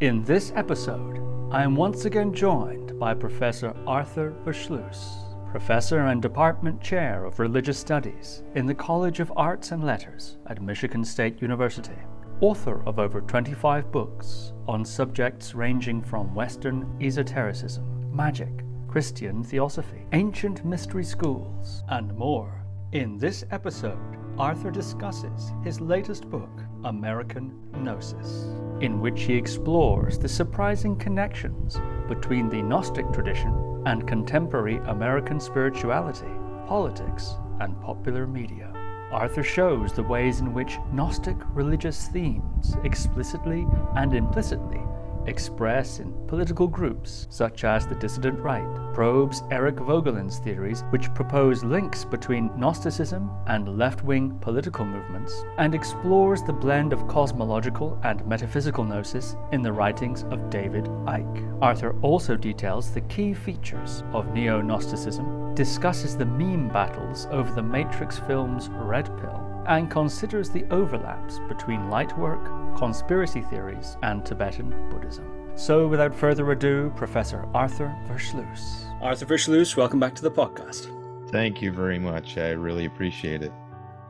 In this episode, I am once again joined by Professor Arthur Versluis, Professor and Department Chair of Religious Studies in the College of Arts and Letters at Michigan State University, author of over 25 books on subjects ranging from Western esotericism, magic, Christian theosophy, ancient mystery schools, and more. In this episode, Arthur discusses his latest book, American Gnosis, in which he explores the surprising connections between the Gnostic tradition and contemporary American spirituality, politics, and popular media. Arthur shows the ways in which Gnostic religious themes explicitly and implicitly express in political groups such as the dissident right, probes Eric Voegelin's theories, which propose links between Gnosticism and left wing political movements, and explores the blend of cosmological and metaphysical gnosis in the writings of David Icke. Arthur also details the key features of neo Gnosticism, discusses the meme battles over the Matrix film's Red Pill, and considers the overlaps between light work, conspiracy theories, and Tibetan Buddhism. So, without further ado, Professor Arthur Versluis. Arthur Versluis, welcome back to the podcast. Thank you very much. I really appreciate it.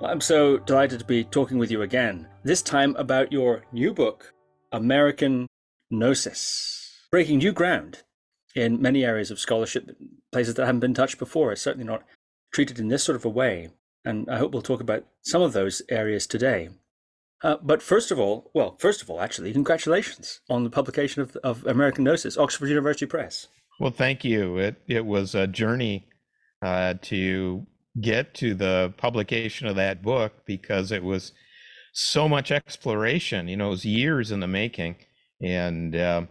I'm so delighted to be talking with you again, this time about your new book, American Gnosis, breaking new ground in many areas of scholarship, places that haven't been touched before. It's certainly not treated in this sort of a way. And I hope we'll talk about some of those areas today. Uh, but first of all, well, first of all, actually, congratulations on the publication of, of American Gnosis, Oxford University Press. Well, thank you. It it was a journey uh, to get to the publication of that book because it was so much exploration. You know, it was years in the making, and uh,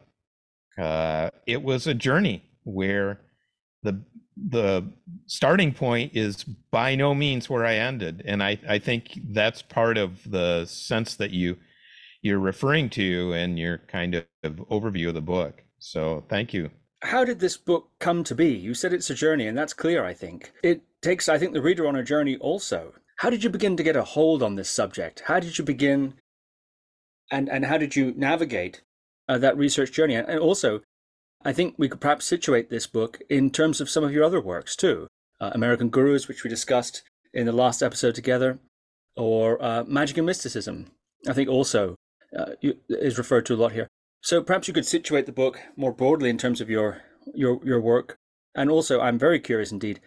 uh, it was a journey where the the starting point is by no means where I ended, and I I think that's part of the sense that you you're referring to in your kind of overview of the book. So thank you. How did this book come to be? You said it's a journey, and that's clear. I think it takes I think the reader on a journey also. How did you begin to get a hold on this subject? How did you begin, and and how did you navigate uh, that research journey? And also, I think we could perhaps situate this book in terms of some of your other works too. Uh, American Gurus, which we discussed in the last episode together, or uh, Magic and Mysticism, I think also uh, is referred to a lot here. So perhaps you could situate the book more broadly in terms of your your your work, and also I'm very curious indeed,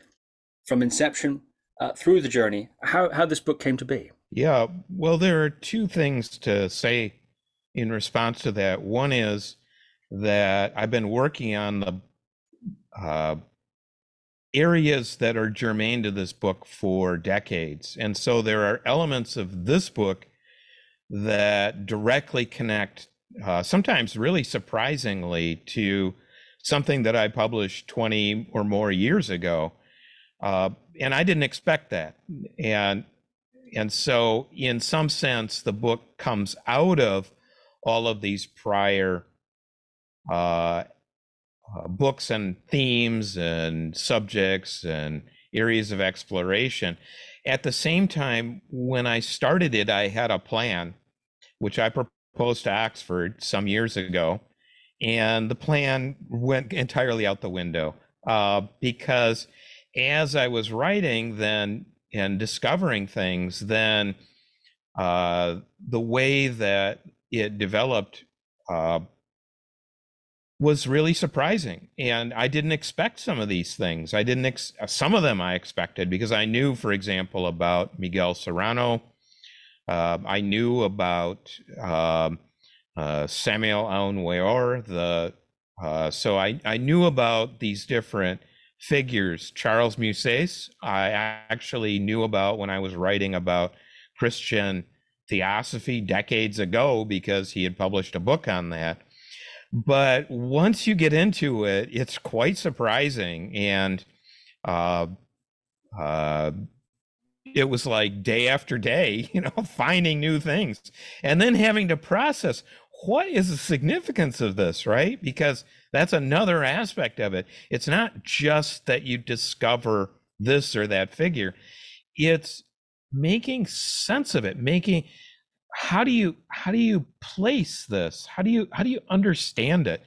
from inception uh, through the journey, how how this book came to be. Yeah, well, there are two things to say in response to that. One is that I've been working on the uh, areas that are germane to this book for decades. And so there are elements of this book that directly connect, uh, sometimes really surprisingly, to something that I published 20 or more years ago. Uh, and I didn't expect that. And and so, in some sense, the book comes out of all of these prior uh, uh, books and themes and subjects and areas of exploration. At the same time, when I started it, I had a plan, which I proposed to Oxford some years ago, and the plan went entirely out the window uh, because as I was writing, then and discovering things, then uh, the way that it developed uh, was really surprising and i didn't expect some of these things. I didn't ex- some of them i expected because i knew for example about miguel serrano. Uh, i knew about uh, uh, Samael Aun-Weor, the uh, so I, I knew about these different figures. Charles Musès i actually knew about when i was writing about christian theosophy decades ago because he had published a book on that but once you get into it, it's quite surprising. And uh, uh, it was like day after day, you know, finding new things and then having to process what is the significance of this, right? Because that's another aspect of it. It's not just that you discover this or that figure, it's making sense of it, making how do you how do you place this? How do you how do you understand it?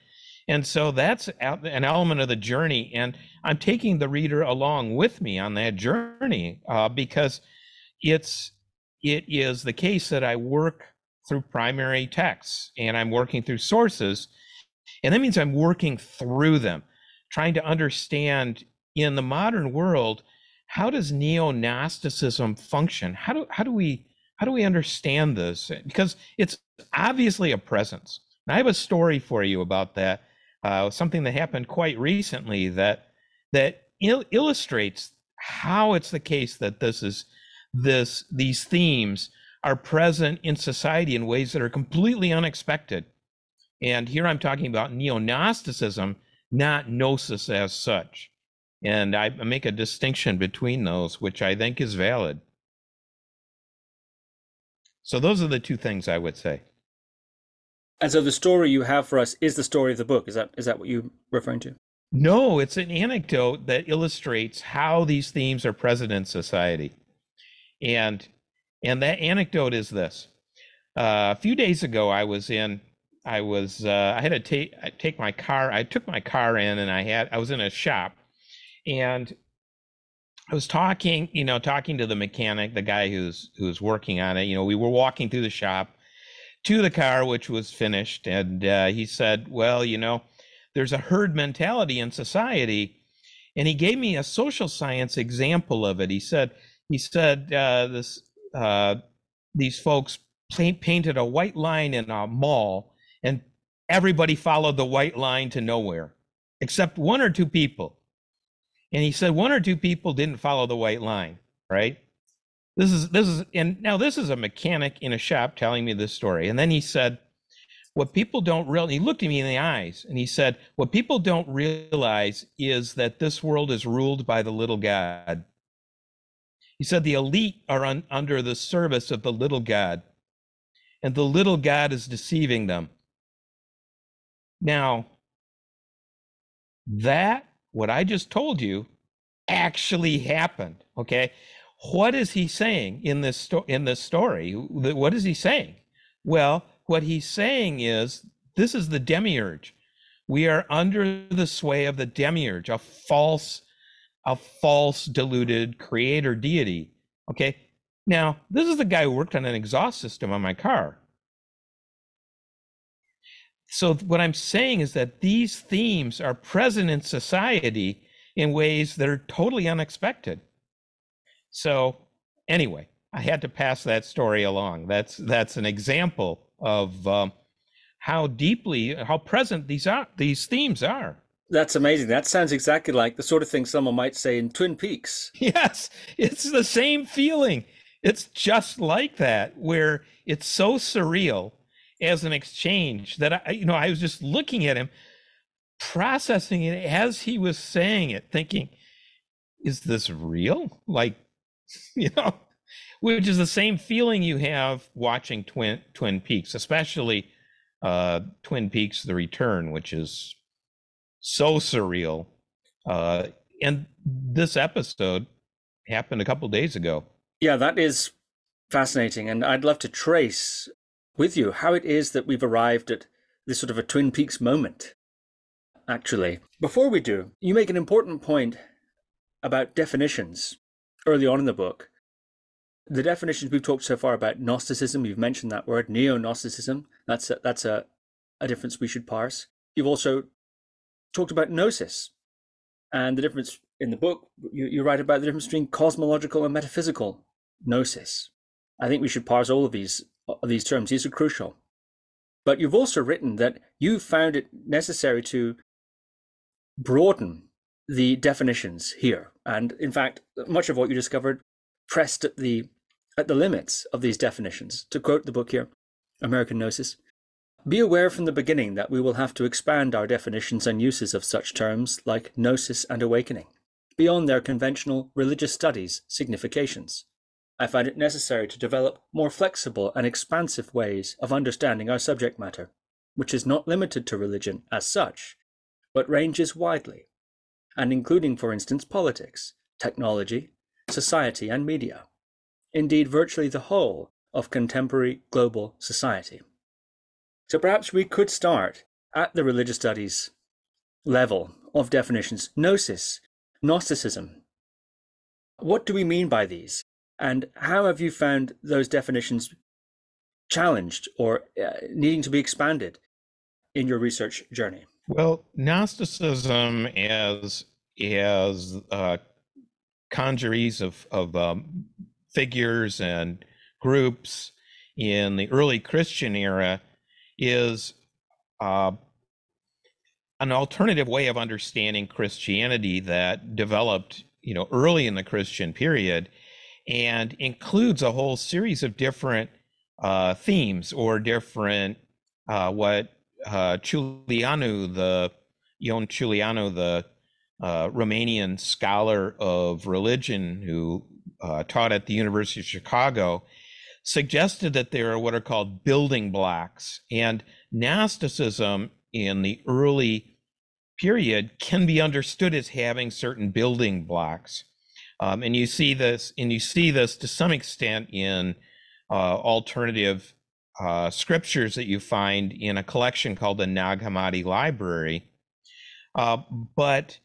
And so that's an element of the journey and i'm taking the reader along with me on that journey uh, because it's it is the case that i work through primary texts and i'm working through sources and that means i'm working through them trying to understand in the modern world how does neo-gnosticism function? How do how do we how do we understand this? Because it's obviously a presence. And i have a story for you about that uh, something that happened quite recently that that il- illustrates how it's the case that this is this these themes are present in society in ways that are completely unexpected. And here i'm talking about neo-gnosticism not gnosis as such. And i make a distinction between those which i think is valid so those are the two things i would say and so the story you have for us is the story of the book. Is that is that what you're referring to? No, it's an anecdote that illustrates how these themes are present in society. And and that anecdote is this. Uh, a few days ago I was in I was uh, I had to take take my car I took my car in and I had I was in a shop and I was talking, you know, talking to the mechanic, the guy who's who's working on it. You know, we were walking through the shop to the car, which was finished. And uh, he said, Well, you know, there's a herd mentality in society. And he gave me a social science example of it. He said, he said, uh, this, uh, these folks paint, painted a white line in a mall and everybody followed the white line to nowhere except one or two people. And he said one or two people didn't follow the white line, right? this is this is and now this is a mechanic in a shop telling me this story. And then he said what people don't really he looked at me in the eyes and he said what people don't realize is that this world is ruled by the little god. He said the elite are un, under the service of the little god and the little god is deceiving them. Now that what i just told you actually happened okay what is he saying in this sto- in this story? What is he saying? Well, what he's saying is this is the demiurge. We are under the sway of the demiurge, a false, a false deluded creator deity. Okay. Now, this is the guy who worked on an exhaust system on my car. So, what I'm saying is that these themes are present in society in ways that are totally unexpected. So anyway, I had to pass that story along. That's that's an example of um, how deeply, how present these are these themes are. That's amazing. That sounds exactly like the sort of thing someone might say in Twin Peaks. Yes, it's the same feeling. It's just like that, where it's so surreal as an exchange that I, you know, I was just looking at him, processing it as he was saying it, thinking, is this real? Like, you know, which is the same feeling you have watching Twin Twin Peaks, especially uh, Twin Peaks: The Return, which is so surreal. Uh, and this episode happened a couple days ago. Yeah, that is fascinating, and I'd love to trace with you how it is that we've arrived at this sort of a Twin Peaks moment. Actually, before we do, you make an important point about definitions early on in the book. The definitions we've talked so far about Gnosticism, you've mentioned that word, neo Gnosticism, that's, a, that's a, a difference we should parse. You've also talked about gnosis and the difference in the book. You, you write about the difference between cosmological and metaphysical gnosis. I think we should parse all of these, these terms, these are crucial. But you've also written that you found it necessary to broaden the definitions here. And in fact, much of what you discovered pressed at the at the limits of these definitions. To quote the book here, American Gnosis, be aware from the beginning that we will have to expand our definitions and uses of such terms like gnosis and awakening, beyond their conventional religious studies significations. I find it necessary to develop more flexible and expansive ways of understanding our subject matter, which is not limited to religion as such, but ranges widely and including, for instance, politics, technology, society, and media. Indeed, virtually the whole of contemporary global society. So perhaps we could start at the religious studies level of definitions. Gnosis, Gnosticism. What do we mean by these? And how have you found those definitions challenged or uh, needing to be expanded in your research journey? Well, Gnosticism as as uh, congeries of of um, figures and groups in the early Christian era is uh, an alternative way of understanding Christianity that developed, you know, early in the Christian period, and includes a whole series of different uh, themes or different uh, what uh, the Ioan Culianu, the uh, Romanian scholar of religion who uh, taught at the University of Chicago, suggested that there are what are called building blocks. And Gnosticism in the early period can be understood as having certain building blocks. Um, and you see this, and you see this to some extent in uh, alternative uh, scriptures that you find in a collection called the Nag Hammadi Library. Uh, but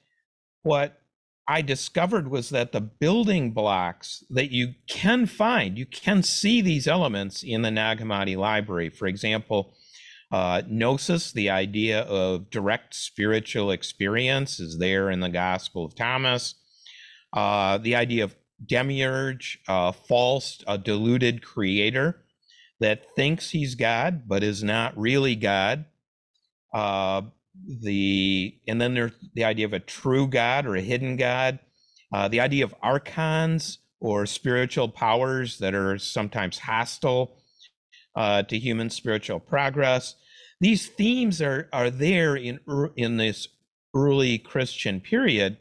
what I discovered was that the building blocks that you can find, you can see these elements in the Nag Hammadi library. For example, uh, gnosis, the idea of direct spiritual experience, is there in the Gospel of Thomas. Uh, the idea of demiurge, uh, false, a deluded creator that thinks he's God but is not really God. Uh, the and then there's the idea of a true God or a hidden God. Uh, the idea of archons or spiritual powers that are sometimes hostile uh, to human spiritual progress. These themes are are there in in this early Christian period.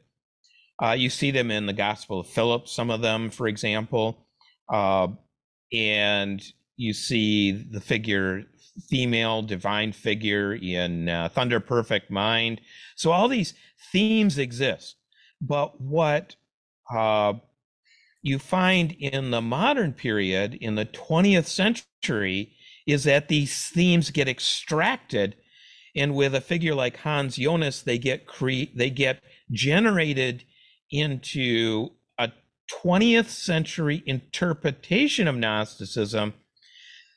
Uh, you see them in the Gospel of Philip, some of them, for example, uh, and you see the figure female divine figure in uh, Thunder Perfect Mind. So all these themes exist. But what uh, you find in the modern period, in the 20th century, is that these themes get extracted. And with a figure like Hans Jonas, they get cre- they get generated into a 20th century interpretation of Gnosticism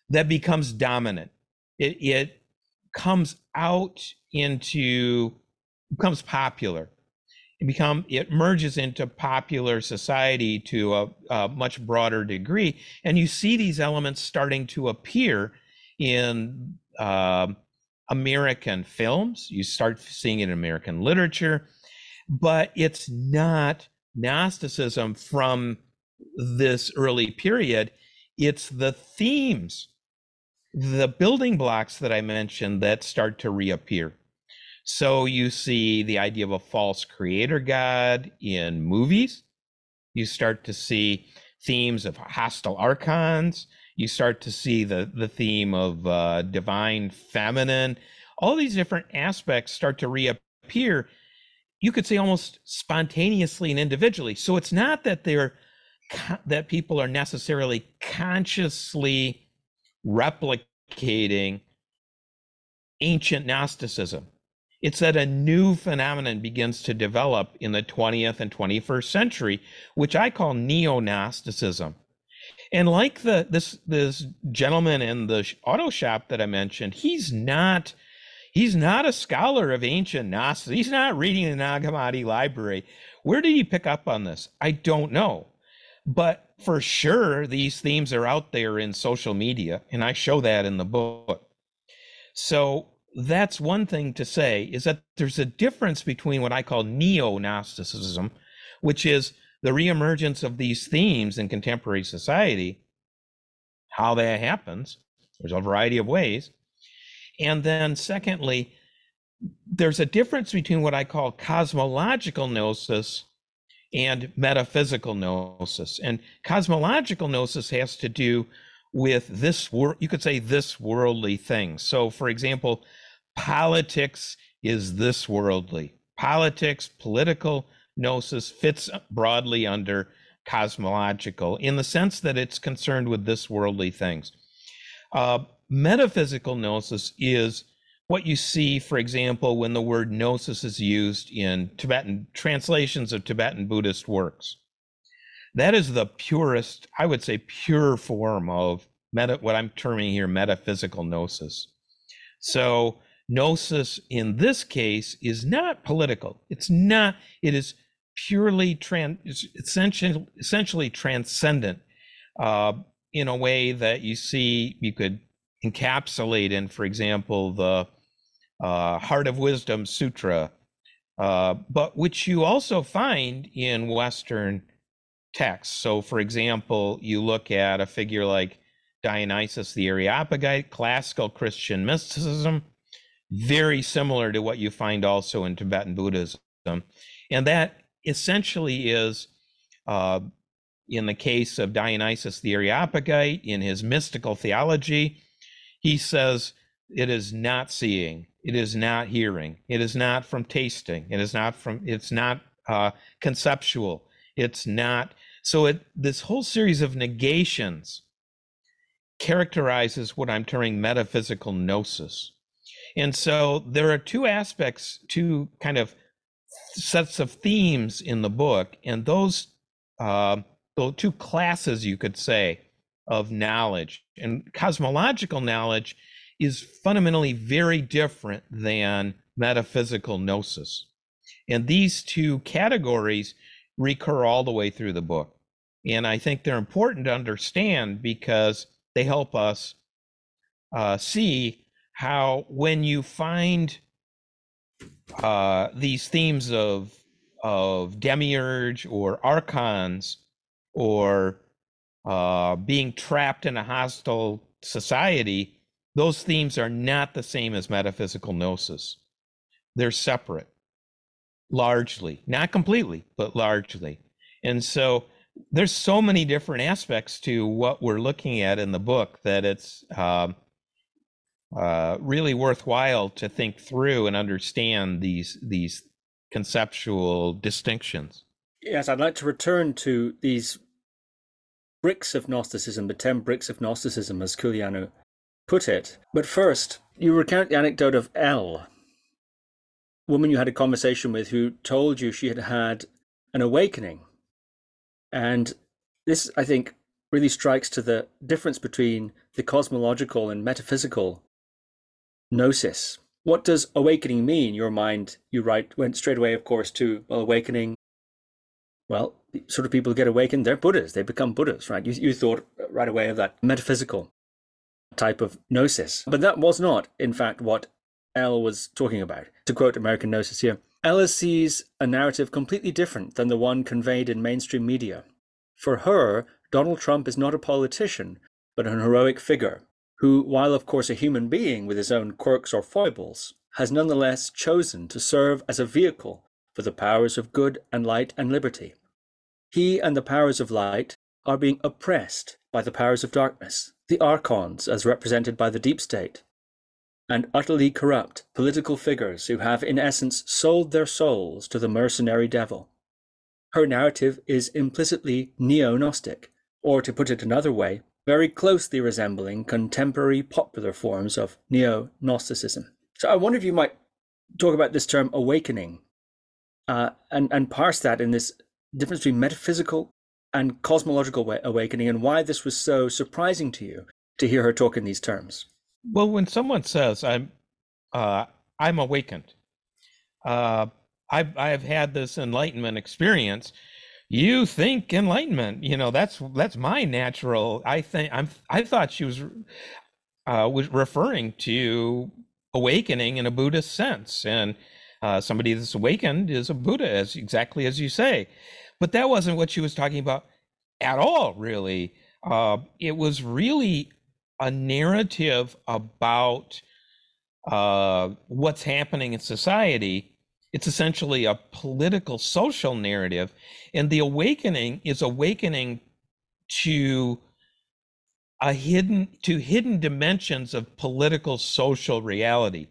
that becomes dominant. It, it comes out into becomes popular. It become it merges into popular society to a, a, much broader degree. And you see these elements starting to appear in uh, american films. You start seeing it in american literature but it's not gnosticism from this early period it's the themes the building blocks that I mentioned that start to reappear. So you see the idea of a false creator god in movies. You start to see themes of hostile archons. You start to see the, the theme of uh, divine feminine. All these different aspects start to reappear. You could say almost spontaneously and individually. So it's not that they're that people are necessarily consciously replicating ancient Gnosticism. It's that a new phenomenon begins to develop in the 20th and 21st century, which I call neo Gnosticism. And like the this this gentleman in the auto shop that I mentioned, he's not he's not a scholar of ancient Gnosticism. He's not reading the Nag Hammadi library. Where did he pick up on this? I don't know. But for sure, these themes are out there in social media, and I show that in the book. So that's one thing to say is that there's a difference between what I call neo Gnosticism, which is the reemergence of these themes in contemporary society, how that happens. There's a variety of ways. And then, secondly, there's a difference between what I call cosmological gnosis and metaphysical gnosis. And cosmological gnosis has to do with this world, you could say this worldly thing. So, for example, politics is this worldly. Politics, political gnosis fits broadly under cosmological in the sense that it's concerned with this worldly things. Uh, metaphysical gnosis is what you see, for example, when the word gnosis is used in Tibetan translations of Tibetan Buddhist works. That is the purest, I would say, pure form of meta, what I'm terming here metaphysical gnosis. So, gnosis in this case is not political. It's not, it is purely trans, essentially, essentially transcendent uh, in a way that you see, you could encapsulate in, for example, the uh, Heart of Wisdom Sutra, uh, but which you also find in Western texts. So, for example, you look at a figure like Dionysius the Areopagite, classical Christian mysticism, very similar to what you find also in Tibetan Buddhism. And that essentially is, uh, in the case of Dionysius the Areopagite, in his mystical theology, he says it is not seeing, it is not hearing, it is not from tasting, it is not from, it's not uh, conceptual, it's not. So it this whole series of negations characterizes what I'm terming metaphysical gnosis. And so there are two aspects, two kind of sets of themes in the book, and those uh, those two classes, you could say, of knowledge. And cosmological knowledge is fundamentally very different than metaphysical gnosis. And these two categories recur all the way through the book. And I think they're important to understand because they help us uh, see how when you find uh, these themes of of demiurge or archons or uh, being trapped in a hostile society, those themes are not the same as metaphysical gnosis. They're separate, largely, not completely, but largely. And so there's so many different aspects to what we're looking at in the book that it's um, uh, really worthwhile to think through and understand these these conceptual distinctions. Yes, I'd like to return to these bricks of Gnosticism, the ten bricks of Gnosticism, as Culianu put it. But first, you recount the anecdote of Elle, woman you had a conversation with, who told you she had had an awakening and this, I think, really strikes to the difference between the cosmological and metaphysical gnosis. What does awakening mean? Your mind, you write, went straight away, of course, to well, awakening. Well, sort of people get awakened, they're Buddhas, they become Buddhas, right? You, you thought right away of that metaphysical type of gnosis. But that was not, in fact, what Elle was talking about. To quote American Gnosis here Ellis sees a narrative completely different than the one conveyed in mainstream media. For her, Donald Trump is not a politician, but an heroic figure, who, while of course a human being with his own quirks or foibles, has nonetheless chosen to serve as a vehicle for the powers of good and light and liberty. He and the powers of light are being oppressed by the powers of darkness, the archons as represented by the deep state, and utterly corrupt political figures who have, in essence, sold their souls to the mercenary devil. Her narrative is implicitly neo Gnostic, or to put it another way, very closely resembling contemporary popular forms of neo Gnosticism. So I wonder if you might talk about this term awakening uh, and, and parse that in this difference between metaphysical and cosmological awakening and why this was so surprising to you to hear her talk in these terms. Well, when someone says I'm uh, I'm awakened, uh, I've I've had this enlightenment experience. You think enlightenment, you know that's that's my natural. I think I'm. I thought she was uh, was referring to awakening in a Buddhist sense, and uh, somebody that's awakened is a Buddha, as exactly as you say. But that wasn't what she was talking about at all. Really, uh, it was really a narrative about uh, what's happening in society. It's essentially a political social narrative. And the awakening is awakening to a hidden to hidden dimensions of political social reality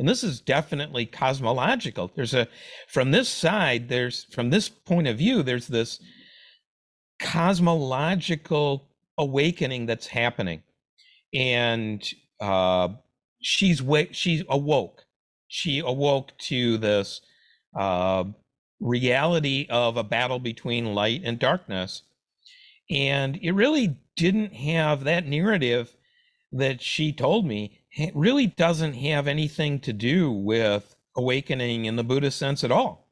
and this is definitely cosmological there's a from this side there's from this point of view there's this cosmological awakening that's happening. And uh, she's wa- she's awoke. She awoke to this uh, reality of a battle between light and darkness. And it really didn't have that narrative that she told me really doesn't have anything to do with awakening in the Buddhist sense at all.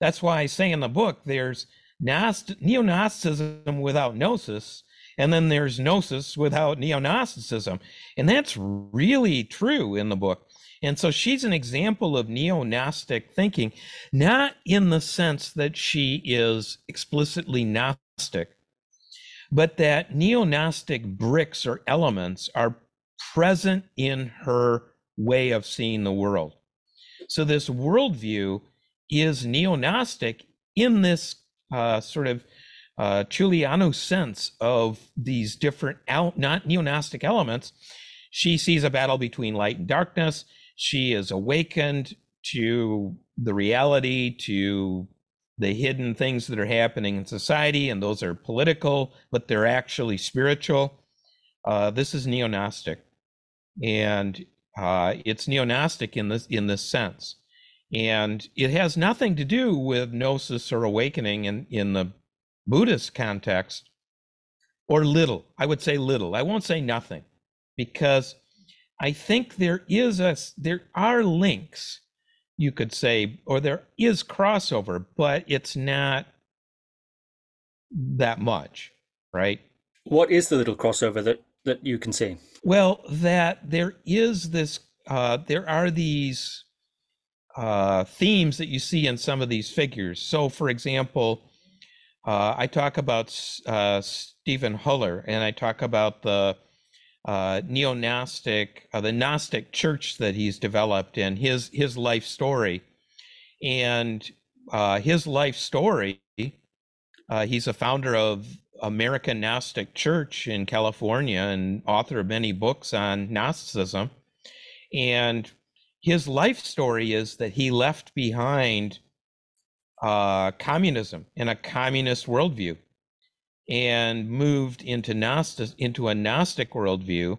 That's why I say in the book there's neo Gnosticism without gnosis, and then there's gnosis without neo Gnosticism. And that's really true in the book. And so she's an example of neo Gnostic thinking, not in the sense that she is explicitly Gnostic, but that neo Gnostic bricks or elements are present in her way of seeing the world. So this worldview is neo Gnostic in this uh, sort of uh, Culianu sense of these different al- not neo Gnostic elements. She sees a battle between light and darkness. She is awakened to the reality, to the hidden things that are happening in society, and those are political, but they're actually spiritual. Uh, this is neo Gnostic, and uh, it's neo Gnostic in this in this sense. And it has nothing to do with gnosis or awakening in, in the Buddhist context, or little. I would say little. I won't say nothing, because I think there is a there are links, you could say, or there is crossover, but it's not that much, right? What is the little crossover that that you can see? Well, that there is this. Uh, there are these uh, themes that you see in some of these figures. So, for example, uh, I talk about uh, Stephan Hoeller, and I talk about the uh, neo-Gnostic, uh, the Gnostic church that he's developed, and his his life story. And uh, his life story, uh, he's a founder of American Gnostic Church in California and author of many books on Gnosticism. And his life story is that he left behind uh, communism and a communist worldview and moved into Gnostic into a Gnostic worldview.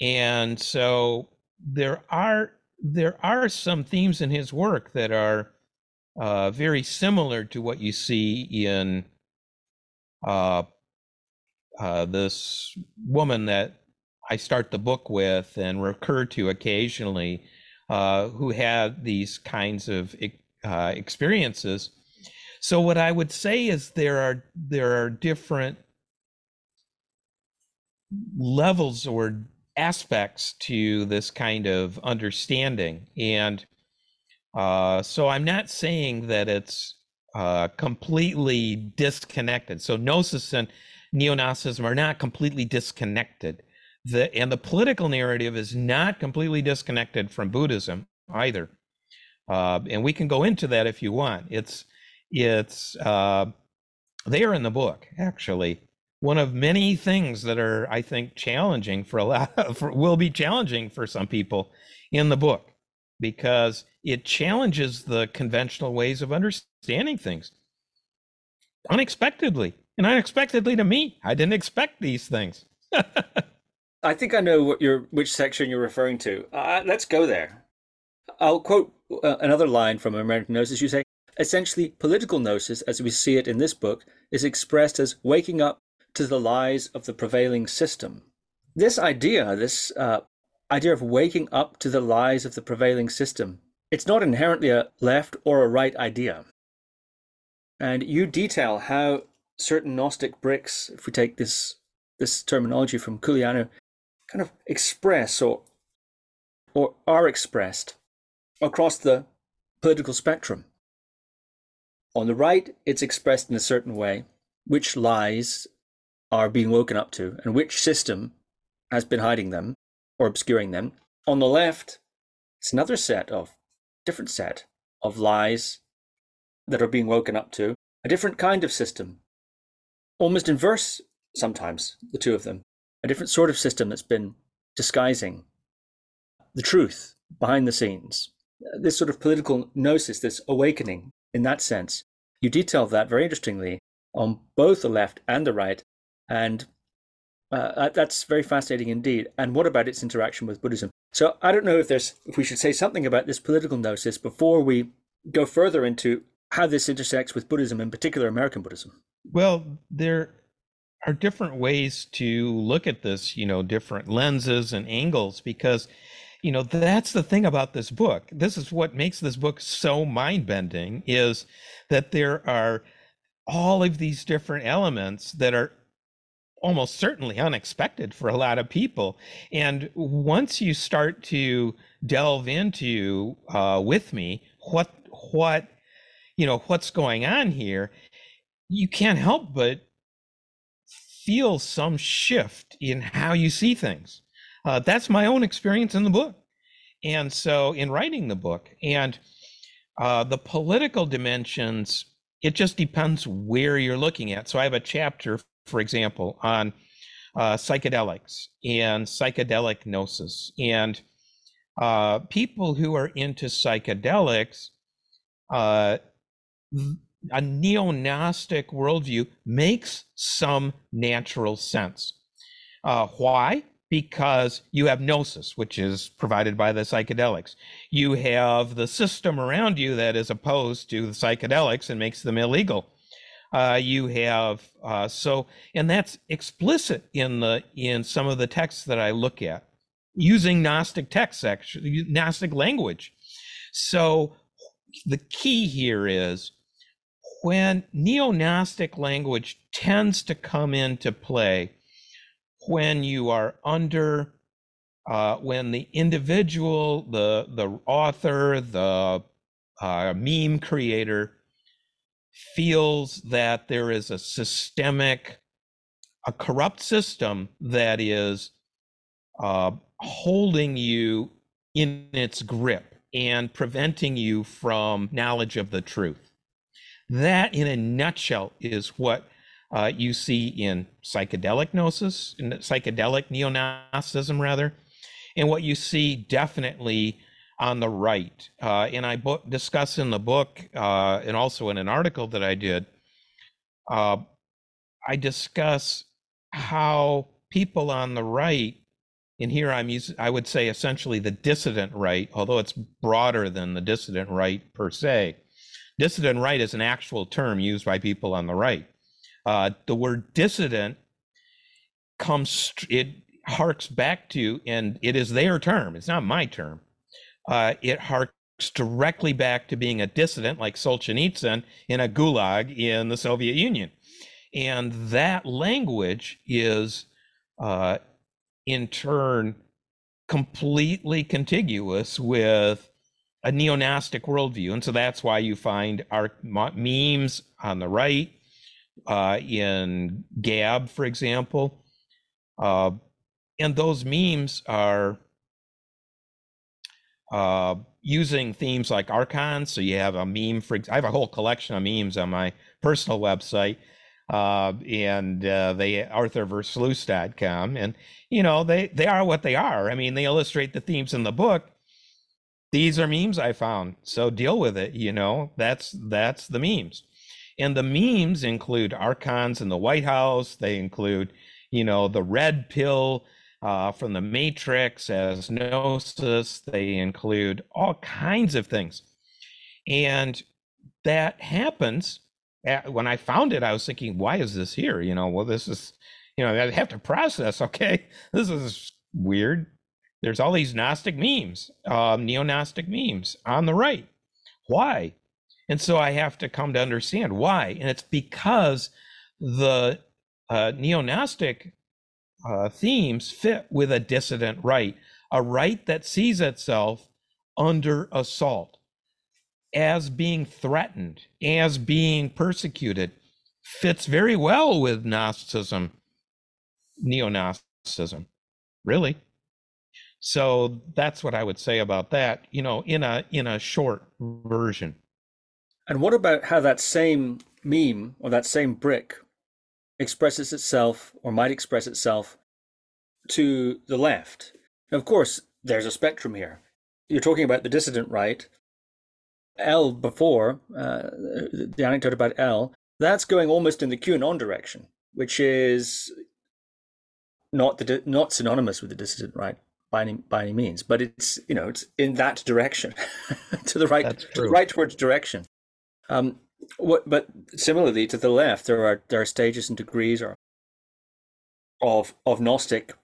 And so there are there are some themes in his work that are uh, very similar to what you see in uh, uh, this woman that I start the book with and recur to occasionally, uh, who had these kinds of uh, experiences. So what I would say is there are there are different levels or aspects to this kind of understanding, and uh, so I'm not saying that it's uh, completely disconnected. So gnosis and neo-Gnosticism are not completely disconnected the and the political narrative is not completely disconnected from Buddhism either. Uh, and we can go into that if you want. It's it's uh, there in the book actually. One of many things that are, I think, challenging for a lot, for, will be challenging for some people in the book because it challenges the conventional ways of understanding things unexpectedly and unexpectedly to me. I didn't expect these things. I think I know what you're, which section you're referring to. Uh, let's go there. I'll quote uh, another line from American Gnosis. You say, essentially, political gnosis, as we see it in this book, is expressed as waking up to the lies of the prevailing system. This idea, this uh, idea of waking up to the lies of the prevailing system, it's not inherently a left or a right idea. And you detail how certain Gnostic bricks, if we take this this terminology from Culianu, kind of express or or are expressed across the political spectrum. On the right, it's expressed in a certain way, which lies are being woken up to, and which system has been hiding them or obscuring them. On the left, it's another set of different set of lies that are being woken up to, a different kind of system, almost inverse sometimes, the two of them a different sort of system that's been disguising the truth behind the scenes. This sort of political gnosis, this awakening in that sense, you detail that very interestingly on both the left and the right. And uh, that's very fascinating indeed. And what about its interaction with Buddhism? So I don't know if there's if we should say something about this political gnosis before we go further into how this intersects with Buddhism, in particular American Buddhism. Well, there are different ways to look at this, you know, different lenses and angles, because, you know, that's the thing about this book. This is what makes this book so mind bending is that there are all of these different elements that are almost certainly unexpected for a lot of people. And once you start to delve into uh, with me what what you know what's going on here, you can't help but feel some shift in how you see things. Uh, that's my own experience in the book, and so in writing the book and uh, the political dimensions. It just depends where you're looking at. So I have a chapter for example, on uh, psychedelics and psychedelic gnosis. And uh, people who are into psychedelics, uh, a neo Gnostic worldview makes some natural sense. Uh, why? Because you have gnosis, which is provided by the psychedelics. You have the system around you that is opposed to the psychedelics and makes them illegal uh, you have uh, so and that's explicit in the in some of the texts that i look at using gnostic texts actually gnostic language. So the key here is when neo-gnostic language tends to come into play when you are under uh, when the individual the the author the uh, meme creator feels that there is a systemic, a corrupt system that is uh, holding you in its grip and preventing you from knowledge of the truth. That, in a nutshell, is what uh, you see in psychedelic gnosis, in psychedelic neo Gnosticism, rather, and what you see definitely on the right. Uh, and I book, discuss in the book uh, and also in an article that I did, uh, I discuss how people on the right, and here I'm using, I would say essentially the dissident right, although it's broader than the dissident right per se. Dissident right is an actual term used by people on the right. Uh, the word dissident comes, it harks back to, and it is their term, it's not my term uh, it harks directly back to being a dissident like Solzhenitsyn in a gulag in the Soviet Union. And that language is, uh, in turn, completely contiguous with a neo-Gnostic worldview. And so that's why you find our memes on the right, uh, in Gab, for example. Uh, and those memes are uh, using themes like archons. So you have a meme for, I have a whole collection of memes on my personal website. Uh, and uh, they arthurversluis.com and you know they they are what they are. I mean they illustrate the themes in the book. These are memes i found. So deal with it you know. That's that's the memes. And the memes include archons in the white house. They include you know the red pill uh, from the matrix as gnosis. They include all kinds of things. And that happens at, when I found it, I was thinking, why is this here? You know, well, this is, you know, I have to process, okay, this is weird. There's all these Gnostic memes, um, neo Gnostic memes on the right. Why? And so I have to come to understand why. And it's because the uh, neo Gnostic uh, themes fit with a dissident right, a right that sees itself under assault, as being threatened, as being persecuted, fits very well with Gnosticism, neo Gnosticism, really. So that's what I would say about that, you know, in a in a short version. And what about how that same meme or that same brick expresses itself or might express itself to the left. Now, of course, there's a spectrum here. You're talking about the dissident right. Elle before, uh, the anecdote about Elle, that's going almost in the QAnon direction, which is not the not synonymous with the dissident right by any by any means, but it's you know it's in that direction, to the right, to right towards direction. Um, what, but similarly to the left, there are there are stages and degrees or of of Gnostic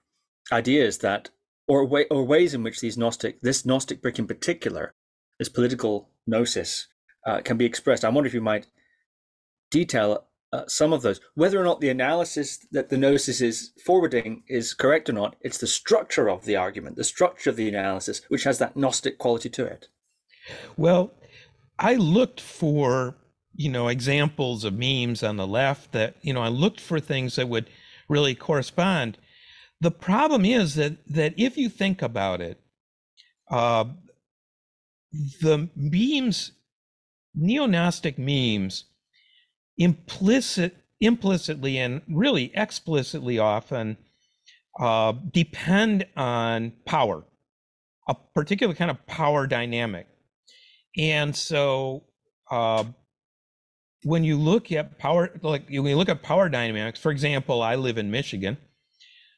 ideas that or way, or ways in which these Gnostic this Gnostic brick in particular, this political gnosis, uh, can be expressed. I wonder if you might detail uh, some of those. Whether or not the analysis that the gnosis is forwarding is correct or not, it's the structure of the argument, the structure of the analysis, which has that Gnostic quality to it. Well, I looked for you know examples of memes on the left that you know I looked for things that would really correspond. The problem is that that if you think about it, uh, the memes, neo-Gnostic memes implicit implicitly and really explicitly often uh, depend on power, a particular kind of power dynamic. And so uh, when you look at power, like when you look at power dynamics, for example, I live in Michigan.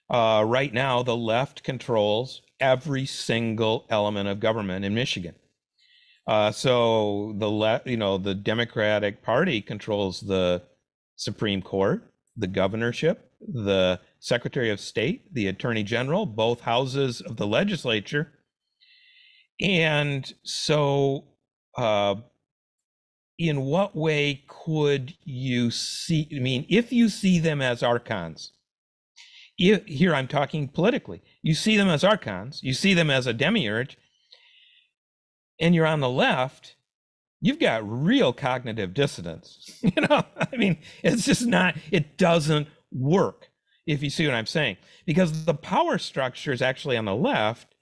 Uh, right now, the left controls every single element of government in Michigan. Uh, so the left, you know, the Democratic Party controls the Supreme Court, the governorship, the Secretary of State, the Attorney General, both houses of the legislature. And so, uh, in what way could you see? I mean, if you see them as archons, if, here I'm talking politically, you see them as archons, you see them as a demiurge, and you're on the left, you've got real cognitive dissonance. You know, I mean, it's just not, it doesn't work, if you see what I'm saying. Because the power structure is actually on the left.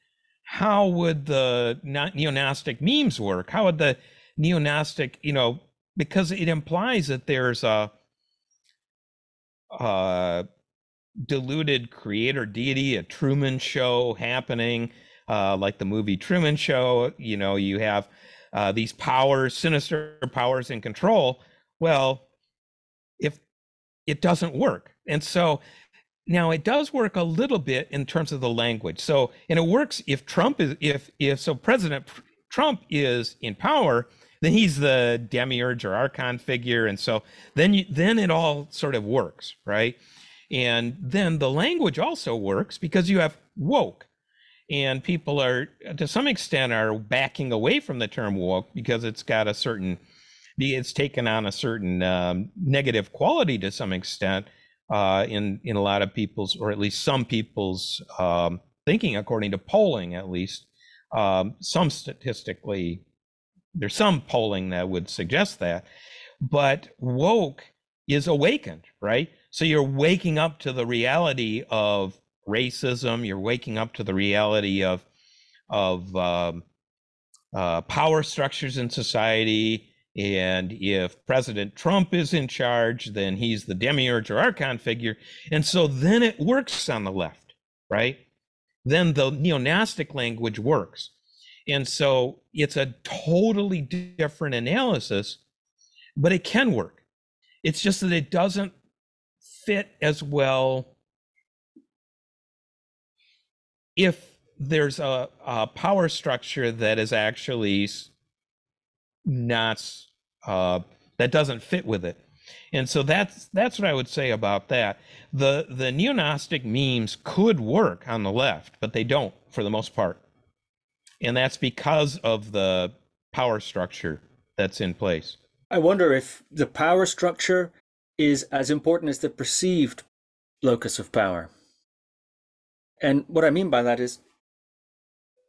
How would the neo-Gnostic memes work? How would the neo-Gnostic, you know, because it implies that there's a, a deluded creator deity, a Truman show happening uh, like the movie Truman Show. You know, you have uh, these powers, sinister powers in control. Well, if it doesn't work, and so now it does work a little bit in terms of the language. So, and it works if Trump is if if so President Trump is in power, then he's the demiurge or archon figure, and so then you then it all sort of works, right? And then the language also works because you have woke and people are to some extent are backing away from the term woke because it's got a certain it's taken on a certain um, negative quality to some extent uh, in in a lot of people's or at least some people's um, thinking according to polling at least um, some statistically there's some polling that would suggest that but woke is awakened right so you're waking up to the reality of racism. You're waking up to the reality of of um, uh, power structures in society. And if President Trump is in charge, then he's the demiurge or archon figure. And so then it works on the left, right? Then the neo-Gnostic language works. And so it's a totally different analysis, but it can work. It's just that it doesn't fit as well if there's a, a power structure that is actually not uh, that doesn't fit with it. And so that's that's what i would say about that. The the neo-gnostic memes could work on the left but they don't for the most part and that's because of the power structure that's in place i wonder if the power structure is as important as the perceived locus of power and what I mean by that is,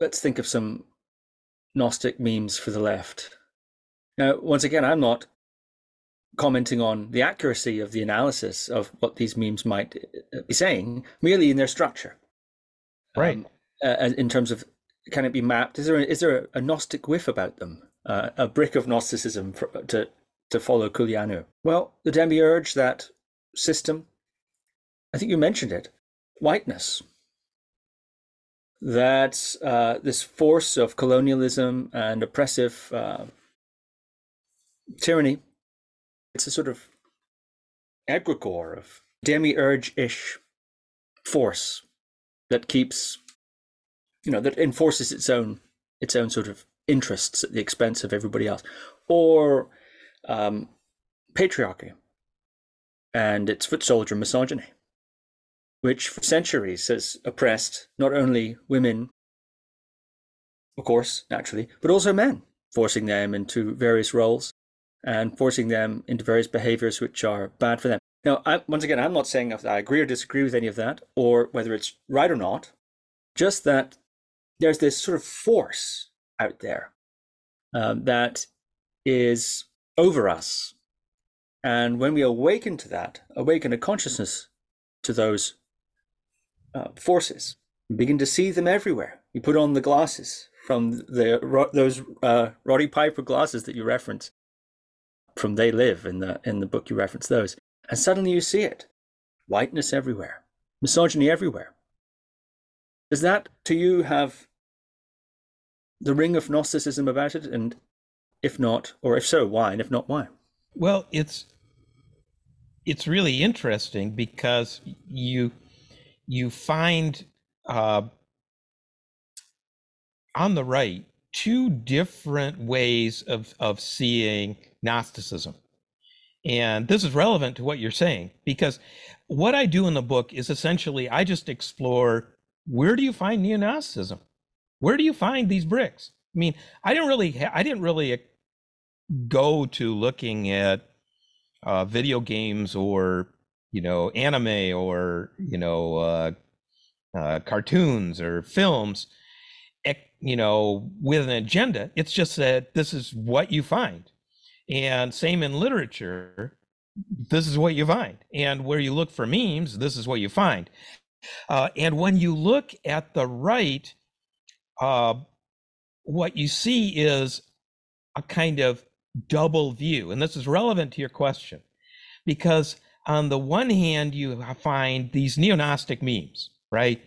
let's think of some Gnostic memes for the left. Now, once again, I'm not commenting on the accuracy of the analysis of what these memes might uh, be saying, merely in their structure. Right. Um, uh, in terms of can it be mapped? Is there a, is there a Gnostic whiff about them? Uh, a brick of Gnosticism for, to to follow Culianu? Well, the demiurge, that system, I think you mentioned it, whiteness that uh, this force of colonialism and oppressive uh, tyranny, it's a sort of egregore of demiurge-ish force that keeps, you know, that enforces its own its own sort of interests at the expense of everybody else, or um, patriarchy and its foot soldier misogyny, which for centuries has oppressed not only women, of course, naturally, but also men, forcing them into various roles and forcing them into various behaviors which are bad for them. Now, I, once again, I'm not saying if I agree or disagree with any of that, or whether it's right or not, just that there's this sort of force out there um, that is over us. And when we awaken to that, awaken a consciousness to those uh, forces, begin to see them everywhere. We put on the glasses from the those uh, Roddy Piper glasses that you reference from They Live in the in the book you reference those, and suddenly you see it, whiteness everywhere, misogyny everywhere. Does that to you have the ring of Gnosticism about it? And if not, or if so, why? And if not, why? Well, it's it's really interesting because you you find uh, on the right two different ways of of seeing Gnosticism. And this is relevant to what you're saying because what I do in the book is essentially I just explore where do you find neo Gnosticism? Where do you find these bricks? I mean, I didn't really, I didn't really go to looking at uh, video games or you know anime or you know uh, uh, cartoons or films, you know, with an agenda. It's just that this is what you find, and same in literature. This is what you find, and where you look for memes, this is what you find. Uh, and when you look at the right, uh, what you see is a kind of double view. And this is relevant to your question because, on the one hand, you find these neo Gnostic memes, right?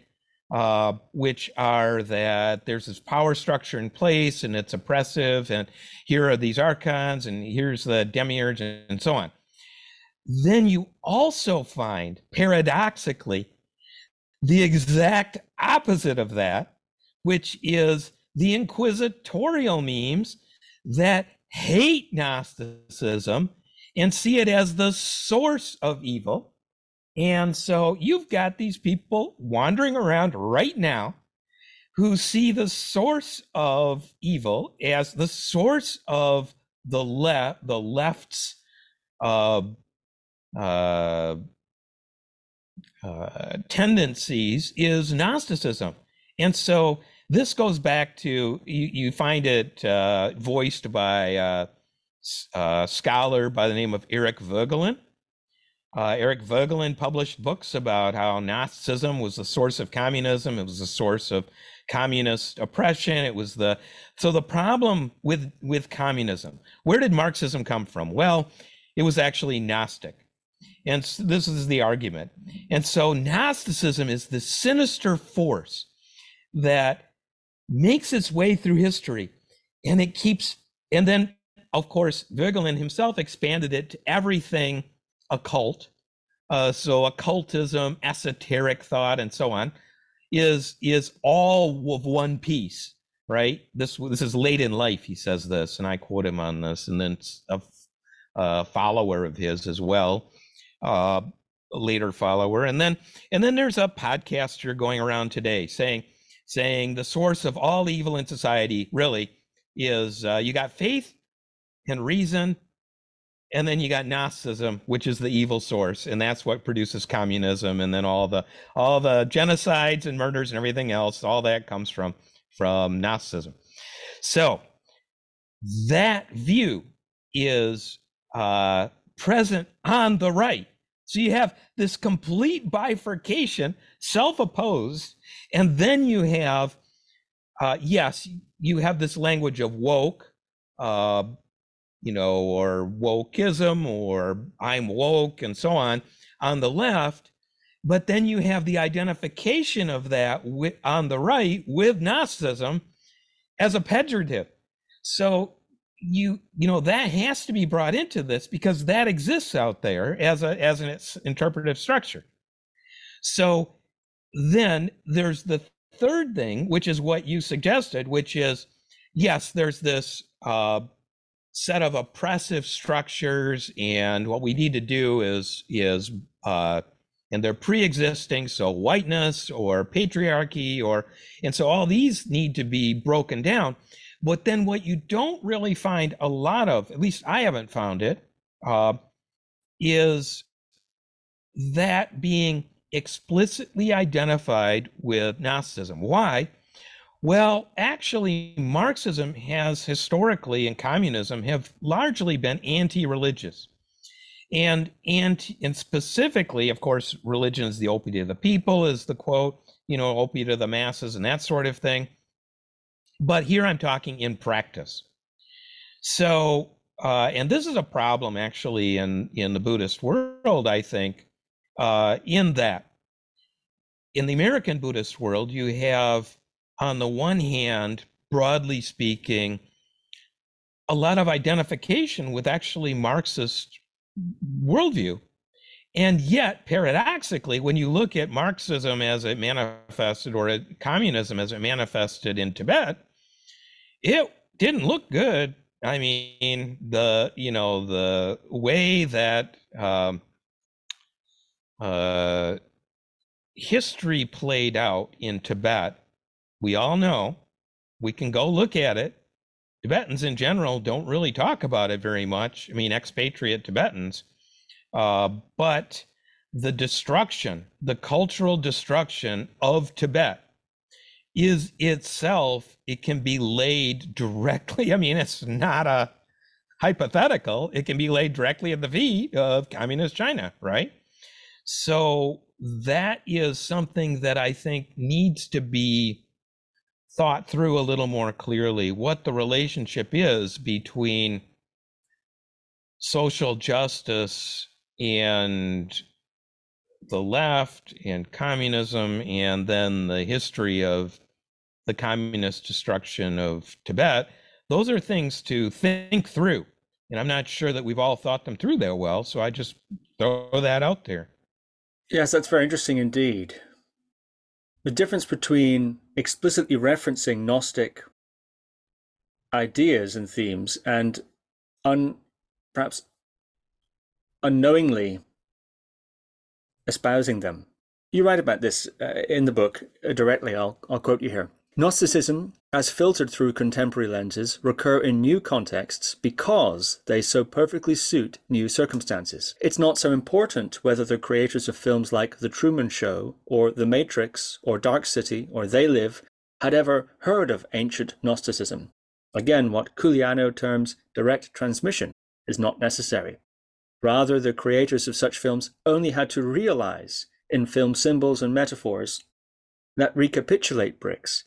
Uh, which are that there's this power structure in place and it's oppressive, and here are these archons, and here's the demiurge, and so on. Then you also find, paradoxically, the exact opposite of that, which is the inquisitorial memes that hate Gnosticism and see it as the source of evil. And so you've got these people wandering around right now who see the source of evil as the source of the left, the left's uh, uh, uh, tendencies is Gnosticism. And so this goes back to you, you find it uh, voiced by uh, a scholar by the name of Eric Voegelin. Uh, Eric Voegelin published books about how Gnosticism was the source of communism. It was the source of communist oppression. It was the so the problem with with communism. Where did Marxism come from? Well, it was actually Gnostic. And this is the argument. And so Gnosticism is the sinister force that makes its way through history and it keeps, and then, of course, Voegelin himself expanded it to everything occult. Uh, so occultism, esoteric thought, and so on is is all of one piece, right? This this is late in life. He says this, and I quote him on this, and then a, a follower of his as well uh, later follower, and then and then there's a podcaster going around today saying saying the source of all evil in society really is uh, you got faith and reason, and then you got Gnosticism, which is the evil source, and that's what produces communism, and then all the all the genocides and murders and everything else, all that comes from from Gnosticism. So that view is uh, present on the right so you have this complete bifurcation, self opposed, and then you have, uh, yes, you have this language of woke, uh, you know, or wokeism, or I'm woke, and so on on the left. But then you have the identification of that with, on the right with Gnosticism as a pejorative. So you you know that has to be brought into this because that exists out there as a as an interpretive structure. So then there's the third thing which is what you suggested which is yes there's this uh, set of oppressive structures and what we need to do is is uh, and they're pre-existing so whiteness or patriarchy or and so all these need to be broken down but then what you don't really find a lot of, at least I haven't found it, uh, is that being explicitly identified with Gnosticism. Why? Well, actually, Marxism has historically and communism have largely been anti-religious. And anti and specifically, of course, religion is the opiate of the people, is the quote, you know, opiate of the masses and that sort of thing. But here I'm talking in practice. So, uh, and this is a problem actually in, in the Buddhist world, I think, uh, in that in the American Buddhist world, you have, on the one hand, broadly speaking, a lot of identification with actually Marxist worldview. And yet, paradoxically, when you look at Marxism as it manifested or communism as it manifested in Tibet, it didn't look good. I mean, the you know the way that um, uh, history played out in Tibet, we all know. We can go look at it. Tibetans in general don't really talk about it very much. I mean, expatriate Tibetans uh, but the destruction, the cultural destruction of Tibet is itself, it can be laid directly. I mean, it's not a hypothetical, it can be laid directly at the feet of communist China, right? So that is something that I think needs to be thought through a little more clearly what the relationship is between social justice and the left and communism and then the history of the communist destruction of Tibet, those are things to think through. And I'm not sure that we've all thought them through that well. So I just throw that out there. Yes, that's very interesting indeed. The difference between explicitly referencing Gnostic ideas and themes and un, perhaps unknowingly espousing them. You write about this uh, in the book uh, directly. I'll, I'll quote you here. Gnosticism, as filtered through contemporary lenses, recur in new contexts because they so perfectly suit new circumstances. It's not so important whether the creators of films like The Truman Show, or The Matrix, or Dark City, or They Live had ever heard of ancient Gnosticism. Again, what Culianu terms direct transmission is not necessary. Rather, the creators of such films only had to realize in film symbols and metaphors that recapitulate bricks,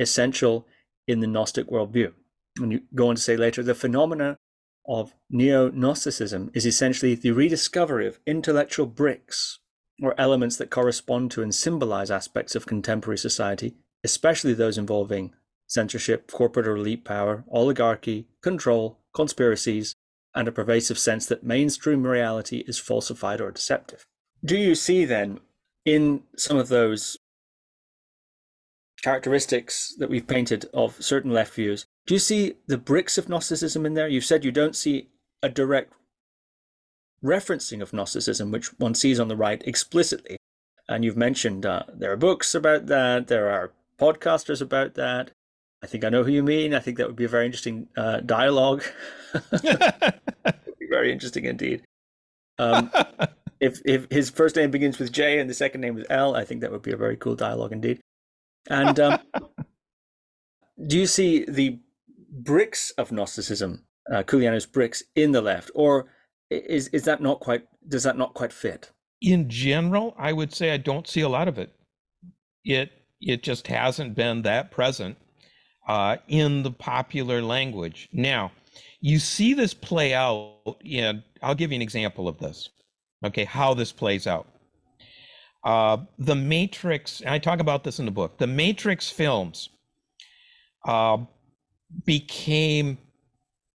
essential in the Gnostic worldview. And you go on to say later, the phenomena of neo Gnosticism is essentially the rediscovery of intellectual bricks or elements that correspond to and symbolize aspects of contemporary society, especially those involving censorship, corporate or elite power, oligarchy, control, conspiracies, and a pervasive sense that mainstream reality is falsified or deceptive. Do you see then in some of those characteristics that we've painted of certain left views, do you see the bricks of Gnosticism in there? You've said you don't see a direct referencing of Gnosticism, which one sees on the right explicitly. And you've mentioned uh, there are books about that, there are podcasters about that. I think I know who you mean. I think that would be a very interesting uh, dialogue. very interesting indeed. Um, if if his first name begins with J and the second name with L, I think that would be a very cool dialogue indeed. And um, do you see the bricks of Gnosticism, uh, Culianu's bricks, in the left, or is is that not quite? Does that not quite fit? In general, I would say I don't see a lot of it. It it just hasn't been that present uh, in the popular language. Now, you see this play out in, I'll give you an example of this, okay, how this plays out. Uh, the Matrix, and I talk about this in the book, the Matrix films uh, became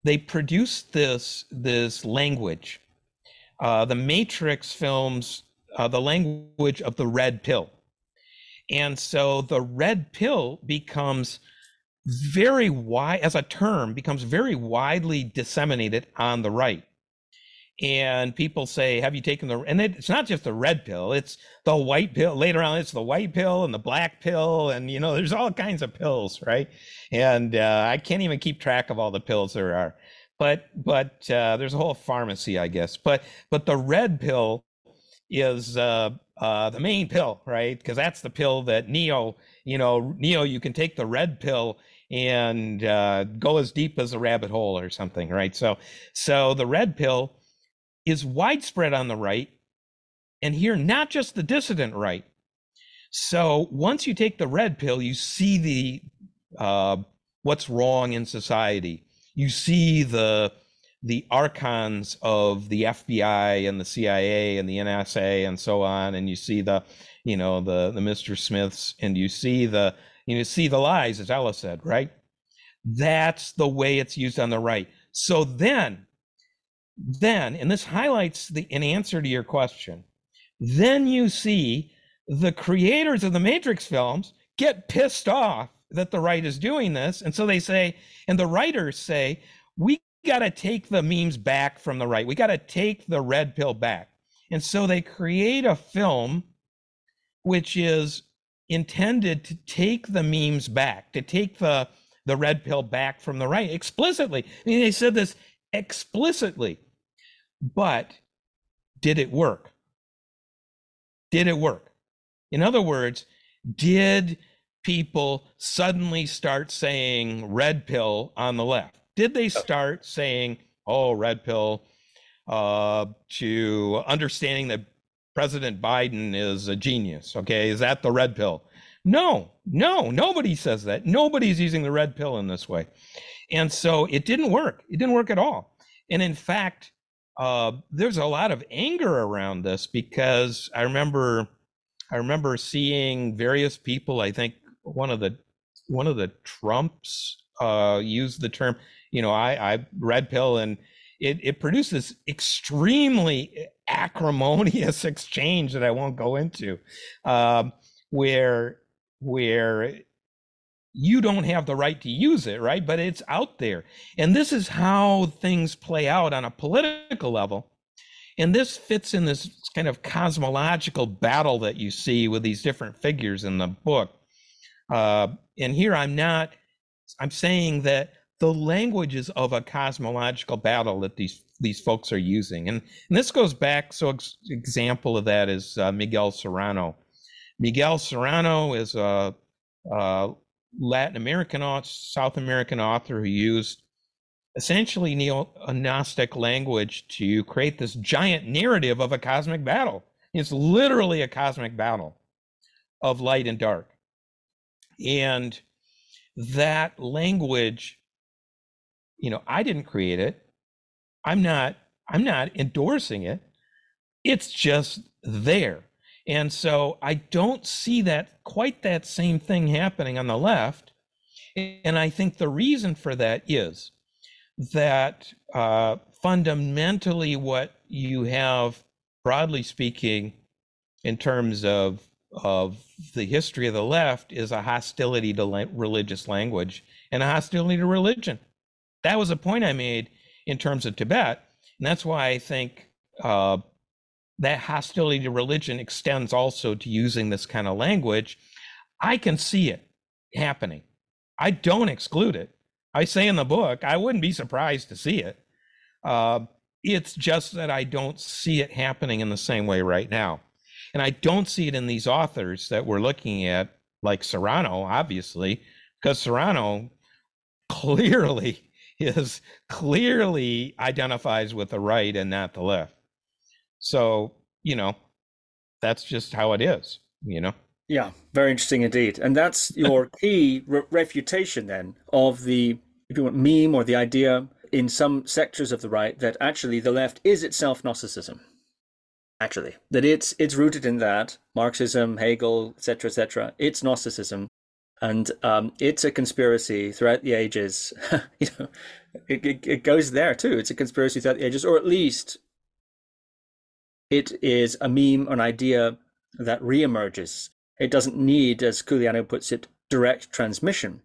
they produced this this language, uh, the Matrix films, uh, the language of the red pill, and so the red pill becomes very wide as a term becomes very widely disseminated on the right and people say have you taken the and it's not just the red pill it's the white pill later on it's the white pill and the black pill and you know there's all kinds of pills right? And uh, i can't even keep track of all the pills there are but but uh, there's a whole pharmacy i guess. But but the red pill is uh, uh the main pill right? Because that's the pill that neo you know neo you can take the red pill and uh, go as deep as a rabbit hole or something right? So so the red pill is widespread on the right, and here, not just the dissident right. So once you take the red pill, you see the uh, what's wrong in society. You see the the archons of the FBI and the CIA and the NSA and so on, and you see the you know the the Mr. Smiths, and you see the you see the lies, as Elle said, right? That's the way it's used on the right. So then then, and this highlights the an answer to your question, then you see the creators of the Matrix films get pissed off that the right is doing this. And so they say, and the writers say, we got to take the memes back from the right. We got to take the red pill back. And so they create a film which is intended to take the memes back, to take the the red pill back from the right explicitly. I mean, they said this explicitly. But did it work? Did it work? In other words, did people suddenly start saying red pill on the left? Did they start saying, oh, red pill, uh, to understanding that President Biden is a genius? Okay, is that the red pill? No, no, nobody says that. Nobody's using the red pill in this way. And so it didn't work. It didn't work at all. And in fact, uh, there's a lot of anger around this because I remember, I remember seeing various people. I think one of the one of the Trumps uh, used the term. You know, I, I red pill, and it it produced this extremely acrimonious exchange that I won't go into, um, where where you don't have the right to use it, right? But it's out there. And this is how things play out on a political level. And this fits in this kind of cosmological battle that you see with these different figures in the book. Uh, and here I'm not, I'm saying that the language is of a cosmological battle that these these folks are using. And, and this goes back, so ex- example of that is uh, Miguel Serrano. Miguel Serrano is a, a Latin American, South American author who used essentially neo-Gnostic language to create this giant narrative of a cosmic battle. It's literally a cosmic battle of light and dark. And that language, you know, I didn't create it. I'm not I'm not endorsing it. It's just there. And so I don't see that quite that same thing happening on the left. And I think the reason for that is that uh, fundamentally, what you have, broadly speaking, in terms of of the history of the left, is a hostility to la- religious language and a hostility to religion. That was a point I made in terms of Tibet, and that's why I think uh, that hostility to religion extends also to using this kind of language. I can see it happening. I don't exclude it. I say in the book, I wouldn't be surprised to see it. Uh, it's just that I don't see it happening in the same way right now. And I don't see it in these authors that we're looking at, like Serrano, obviously, because Serrano clearly is clearly identifies with the right and not the left. So, you know, that's just how it is, you know? Yeah, very interesting indeed. And that's your key re- refutation then of the, if you want, meme or the idea in some sectors of the right that actually the left is itself Gnosticism. Actually, that it's it's rooted in that Marxism, Hegel, etc., etc. It's Gnosticism, and um, it's a conspiracy throughout the ages. you know, it, it, it goes there too. It's a conspiracy throughout the ages, or at least it is a meme, an idea that reemerges. It doesn't need, as Culianu puts it, direct transmission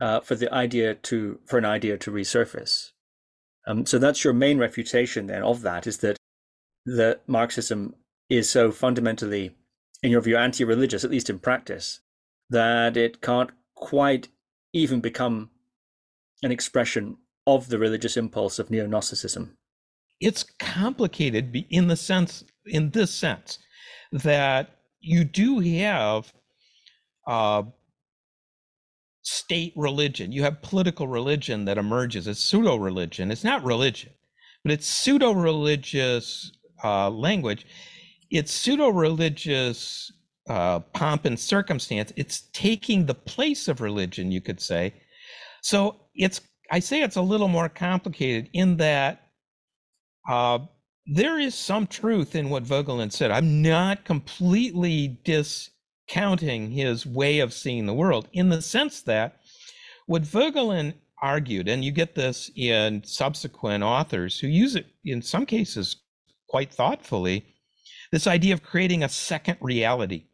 uh, for the idea to for an idea to resurface. Um, so that's your main refutation then of that is that that Marxism is so fundamentally, in your view, anti-religious, at least in practice, that it can't quite even become an expression of the religious impulse of neo-Gnosticism. It's complicated in the sense, in this sense, that you do have uh, state religion. You have political religion that emerges as pseudo religion. It's not religion, but it's pseudo religious uh, language. It's pseudo religious uh, pomp and circumstance. It's taking the place of religion, you could say. So it's, I say it's a little more complicated in that uh, there is some truth in what Voegelin said. I'm not completely discounting his way of seeing the world in the sense that what Voegelin argued, and you get this in subsequent authors who use it in some cases quite thoughtfully, this idea of creating a second reality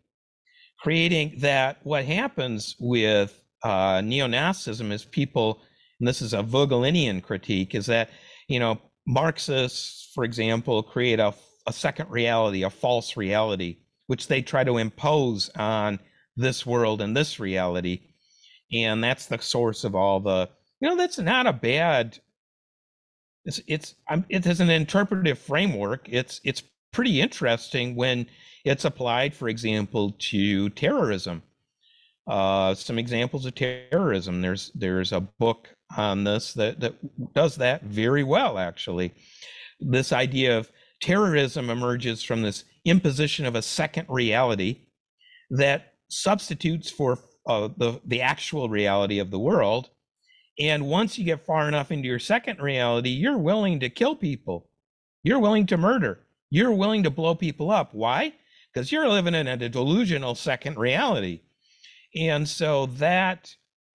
creating that what happens with uh, neo-Nazism is people, and this is a Voegelinian critique, is that, you know, Marxists, for example, create a, a second reality, a false reality, which they try to impose on this world and this reality. And that's the source of all the, you know, that's not a bad, it's, it's, it has an interpretive framework. It's, it's pretty interesting when it's applied, for example, to terrorism. Uh, some examples of terrorism. There's there's a book on this that that does that very well. Actually, this idea of terrorism emerges from this imposition of a second reality that substitutes for uh, the the actual reality of the world. And once you get far enough into your second reality, you're willing to kill people. You're willing to murder. You're willing to blow people up. Why? because you're living in a delusional second reality. And so that,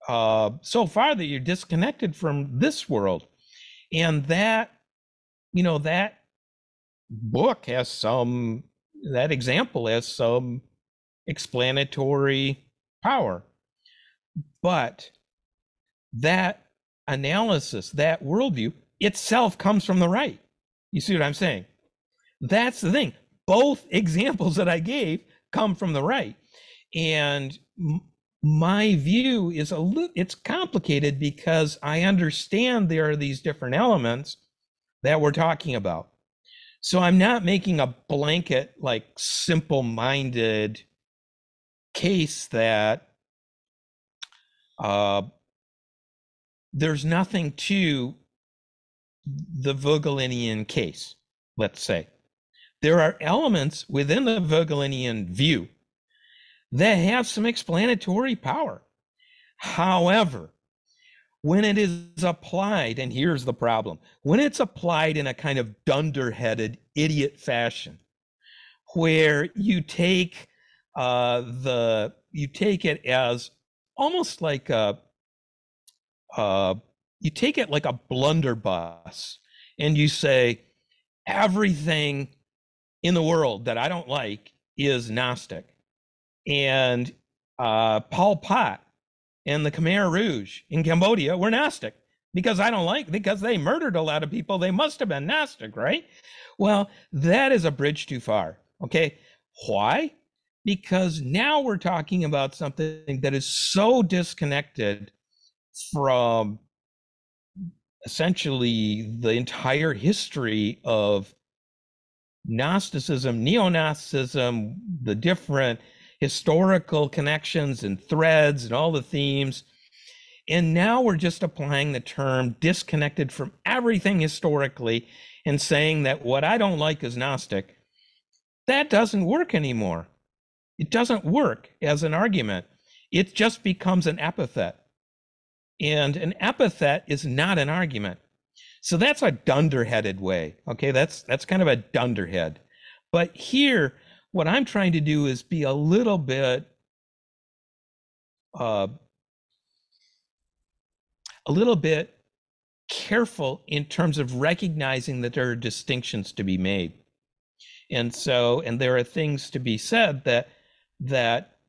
uh, so far that you're disconnected from this world. And that, you know, that book has some, that example has some explanatory power. But that analysis, that worldview itself comes from the right. You see what I'm saying? That's the thing both examples that I gave come from the right. And my view is a little, it's complicated because I understand there are these different elements that we're talking about. So I'm not making a blanket, like simple minded case that uh, there's nothing to the Voegelinian case, let's say there are elements within the Voegelinian view that have some explanatory power. However, when it is applied, and here's the problem when it's applied in a kind of dunderheaded idiot fashion, where you take uh, the you take it as almost like a uh, you take it like a blunderbuss, and you say everything in the world that I don't like is Gnostic. And uh, Pol Pot and the Khmer Rouge in Cambodia were Gnostic because I don't like because they murdered a lot of people. They must have been Gnostic, right? Well, that is a bridge too far. Okay. Why? Because now we're talking about something that is so disconnected from essentially the entire history of Gnosticism, neo Gnosticism, the different historical connections and threads and all the themes. And now we're just applying the term disconnected from everything historically and saying that what I don't like is Gnostic. That doesn't work anymore. It doesn't work as an argument. It just becomes an epithet. And an epithet is not an argument. So that's a dunderheaded way. Okay, that's that's kind of a dunderhead. But here, what I'm trying to do is be a little bit uh, a little bit careful in terms of recognizing that there are distinctions to be made and so and there are things to be said that that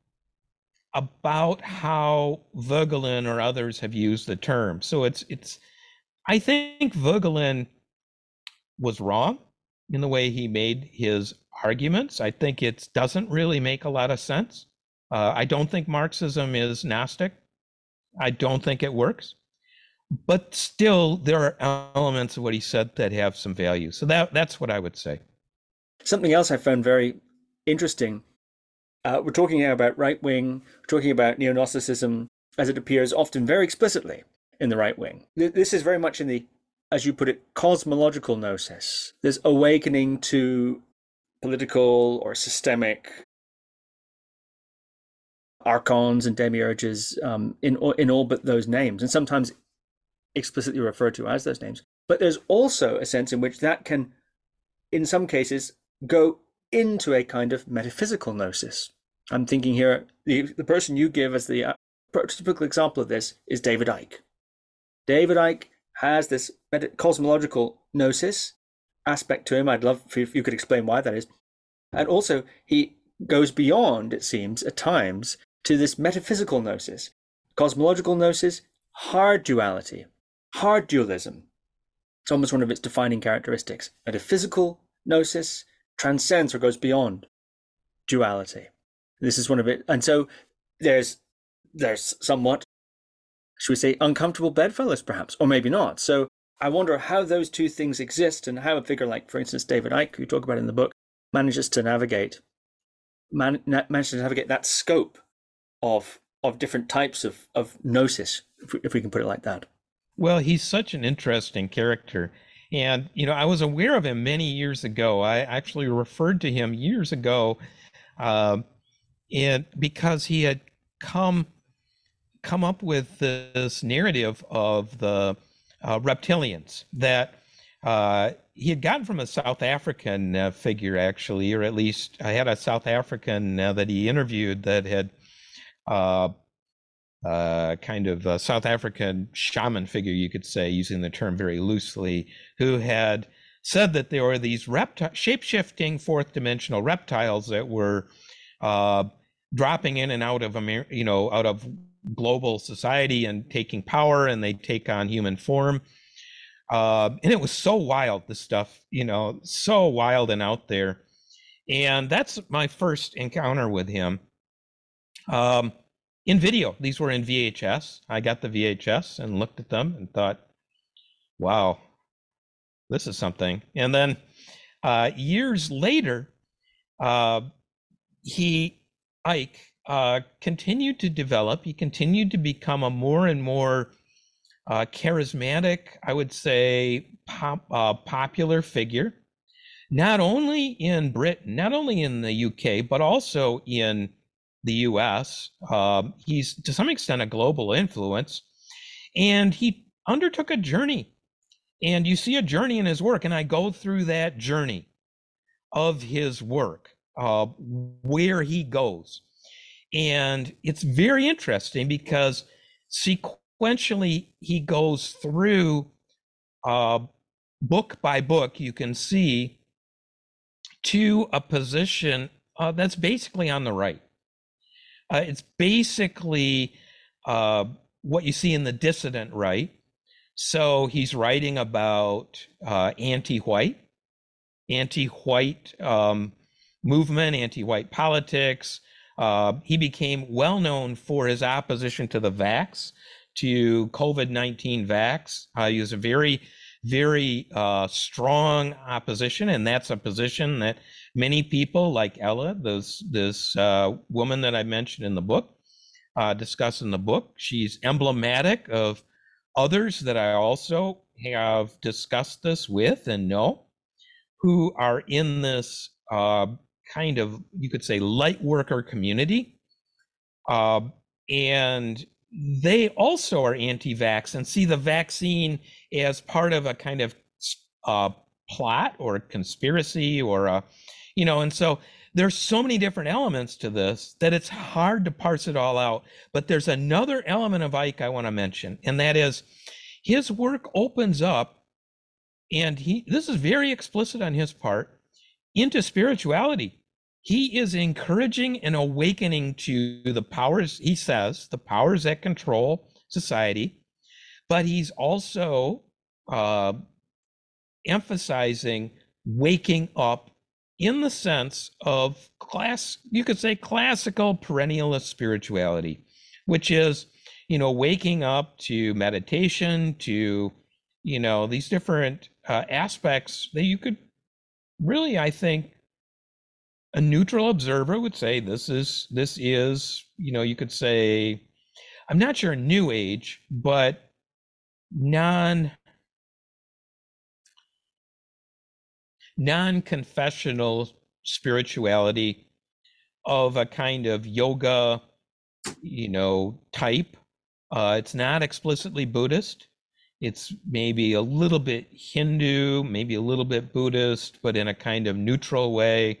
about how Voegelin or others have used the term. So it's it's I think Voegelin was wrong in the way he made his arguments. I think it doesn't really make a lot of sense. Uh, I don't think Marxism is Gnostic. I don't think it works. But still, there are elements of what he said that have some value. So that that's what I would say. Something else I found very interesting. Uh, we're talking now about right wing, talking about neo Gnosticism as it appears often very explicitly in the right wing. This is very much in the, as you put it, cosmological gnosis. There's awakening to political or systemic archons and demiurges um, in in all but those names, and sometimes explicitly referred to as those names. But there's also a sense in which that can, in some cases, go into a kind of metaphysical gnosis. I'm thinking here, the, the person you give as the uh, prototypical example of this is David Icke. David Icke has this cosmological gnosis aspect to him. I'd love if you could explain why that is. And also, he goes beyond, it seems, at times, to this metaphysical gnosis. Cosmological gnosis, hard duality, hard dualism. It's almost one of its defining characteristics. Metaphysical gnosis, transcends or goes beyond duality. This is one of it. And so there's there's somewhat, should we say, uncomfortable bedfellows, perhaps, or maybe not. So I wonder how those two things exist and how a figure like, for instance, David Icke, who you talk about in the book, manages to navigate man, manages to navigate that scope of of different types of of gnosis, if we, if we can put it like that. Well, he's such an interesting character. And, you know, I was aware of him many years ago. I actually referred to him years ago uh, and because he had come come up with this narrative of the uh, reptilians that uh, he had gotten from a South African uh, figure, actually, or at least I had a South African uh, that he interviewed that had uh, uh, kind of a South African shaman figure, you could say, using the term very loosely, who had said that there were these repti- shape-shifting fourth dimensional reptiles that were dropping in and out of you know out of global society and taking power, and they take on human form. Uh, and it was so wild, the stuff, you know, so wild and out there. And that's my first encounter with him. Um, in video. These were in VHS. I got the VHS and looked at them and thought, wow, this is something. And then uh, years later, uh, he, Icke, uh, continued to develop. He continued to become a more and more uh, charismatic, I would say, pop, uh, popular figure, not only in Britain, not only in the UK, but also in the US. Uh, he's to some extent a global influence. And he undertook a journey. And you see a journey in his work. And I go through that journey of his work, uh, where he goes. And it's very interesting because sequentially he goes through uh, book by book, you can see to a position uh, that's basically on the right. Uh, it's basically uh, what you see in the dissident right. So he's writing about uh, anti-white, anti-white um, movement, anti-white politics. Uh, he became well known for his opposition to the vax, to COVID nineteen vax. Uh, he was a very, very uh, strong opposition, and that's a position that many people like Elle, this this uh, woman that I mentioned in the book, uh, discuss in the book. She's emblematic of others that I also have discussed this with and know, who are in this uh, kind of you could say light worker community, uh, and they also are anti-vax and see the vaccine as part of a kind of uh, plot or conspiracy or a you know and so there's so many different elements to this that it's hard to parse it all out. But there's another element of Icke I want to mention, and that is his work opens up, and he this is very explicit on his part, into spirituality. He is encouraging and awakening to the powers, he says, the powers that control society, but he's also uh, emphasizing waking up in the sense of class, you could say classical perennialist spirituality, which is, you know, waking up to meditation, to, you know, these different uh, aspects that you could really, I think, a neutral observer would say this is this is you know you could say i'm not sure new age but non non-confessional spirituality of a kind of yoga you know type. Uh, it's not explicitly buddhist. It's maybe a little bit hindu maybe a little bit buddhist but in a kind of neutral way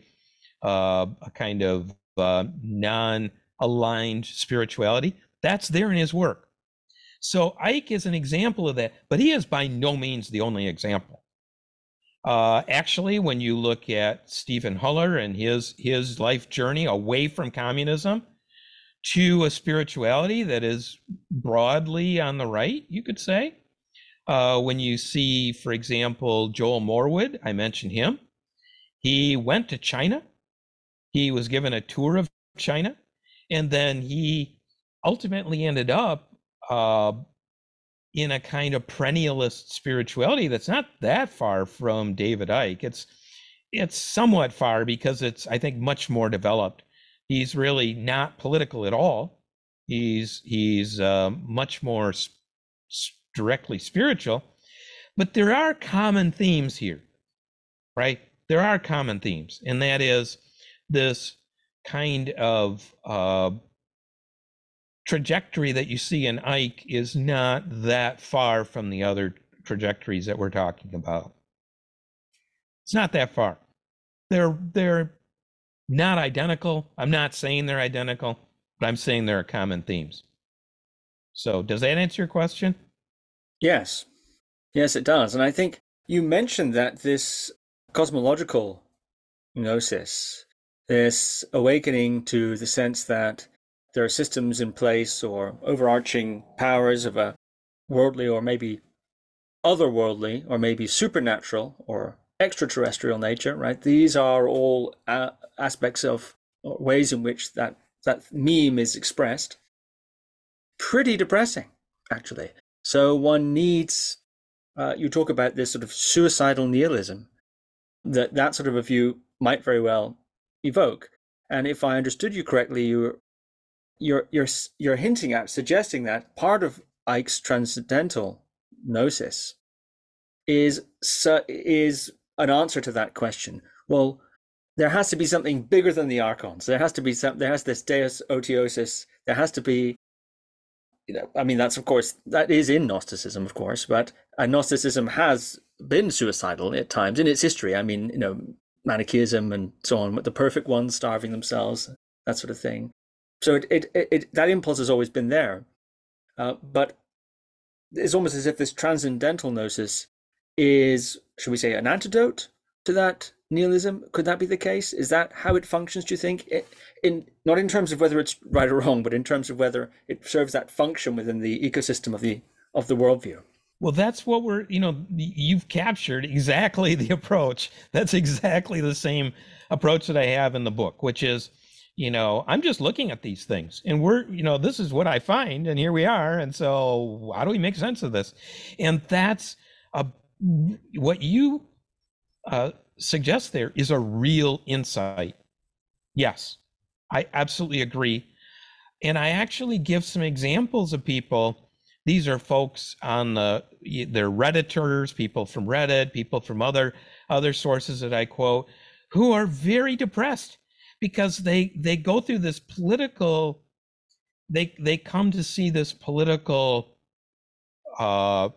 uh, a kind of uh, non-aligned spirituality that's there in his work so Icke is an example of that but he is by no means the only example uh, actually, when you look at Stephan Hoeller and his his life journey away from communism to a spirituality that is broadly on the right, you could say. Uh, when you see, for example, Joel Morwood, I mentioned him. He went to China. He was given a tour of China, and then he ultimately ended up uh, in a kind of perennialist spirituality that's not that far from David Icke. It's it's somewhat far because it's I think much more developed. He's really not political at all. He's he's uh, much more s- directly spiritual, but there are common themes here, right? There are common themes, and that is this kind of uh, trajectory that you see in Icke is not that far from the other trajectories that we're talking about. It's not that far. They're they're not identical. I'm not saying they're identical, but I'm saying there are common themes. So, does that answer your question? Yes. Yes, it does. And I think you mentioned that this cosmological gnosis, this awakening to the sense that there are systems in place or overarching powers of a worldly or maybe otherworldly or maybe supernatural or extraterrestrial nature, right? These are all uh, aspects of ways in which that that meme is expressed. Pretty depressing, actually. So one needs. Uh, you talk about this sort of suicidal nihilism that that sort of a view might very well evoke. And if I understood you correctly, you you're you're you're hinting at suggesting that part of Icke's transcendental gnosis is is an answer to that question. Well, there has to be something bigger than the archons. There has to be some. There has this Deus Otiosus. There has to be. You know, I mean, that's of course that is in Gnosticism, of course, but Gnosticism has been suicidal at times in its history. I mean, you know, Manichaeism and so on, the perfect ones starving themselves, that sort of thing. So it, it, it, that impulse has always been there. Uh, but it's almost as if this transcendental gnosis is should we say an antidote to that nihilism? Could that be the case? Is that how it functions do you think? It, in not in terms of whether it's right or wrong but in terms of whether it serves that function within the ecosystem of the of the worldview well that's what we're you know you've captured exactly the approach. That's exactly the same approach that i have in the book which is you know i'm just looking at these things and we're you know this is what i find and here we are. And so how do we make sense of this? And that's a what you uh, suggest there is a real insight. Yes i absolutely agree. And i actually give some examples of people these are folks on the they're redditors people from reddit people from other other sources that i quote who are very depressed because they they go through this political they they come to see this political uh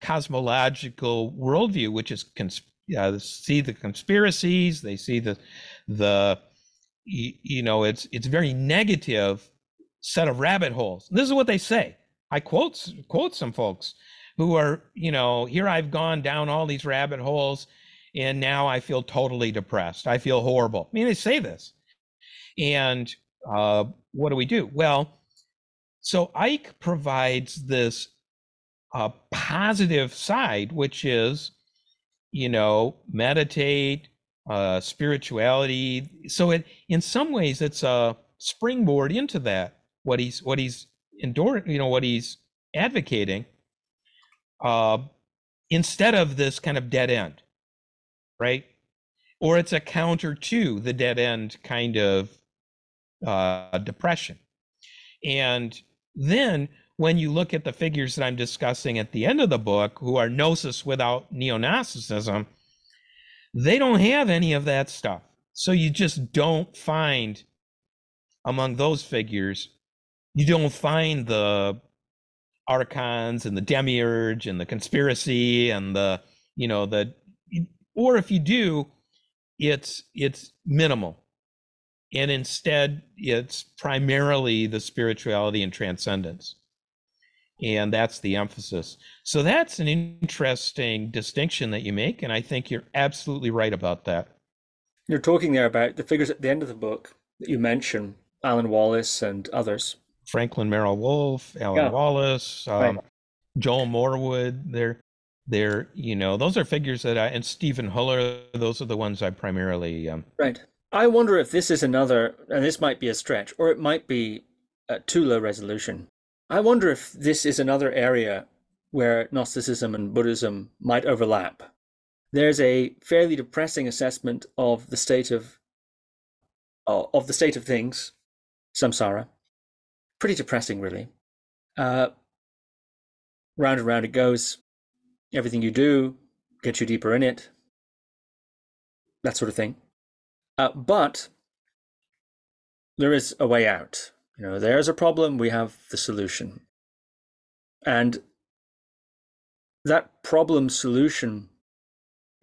cosmological worldview which is cons- uh, see the conspiracies. They see the the you, you know it's it's very negative set of rabbit holes. This is what they say. I quote quote some folks who are you know here I've gone down all these rabbit holes and now I feel totally depressed. I feel horrible. I mean, they say this. And uh, what do we do? Well, so Icke provides this uh, positive side, which is, you know, meditate, uh, spirituality. So it, in some ways, it's a springboard into that. What he's what he's enduring, you know, what he's advocating, uh, instead of this kind of dead end right? Or it's a counter to the dead end kind of uh, depression. And then when you look at the figures that I'm discussing at the end of the book, who are gnosis without neo Gnosticism, they don't have any of that stuff. So you just don't find among those figures, you don't find the archons and the demiurge and the conspiracy and the, you know, the or if you do it's it's minimal. And instead it's primarily the spirituality and transcendence. And that's the emphasis. So that's an interesting distinction that you make and i think you're absolutely right about that. You're talking there about the figures at the end of the book that you mention alan wallace and others franklin merrell Wolff, alan yeah. wallace um, right. joel morwood they're they're you know those are figures that I and Stephan Hoeller those are the ones I primarily um, right. I wonder if this is another, and this might be a stretch, or it might be at too low resolution. I wonder if this is another area where Gnosticism and Buddhism might overlap. There's a fairly depressing assessment of the state of uh, of the state of things, samsara. Pretty depressing, really. Uh, round and round it goes everything you do gets you deeper in it, that sort of thing. Uh, but there is a way out. You know, there's a problem, we have the solution. And that problem solution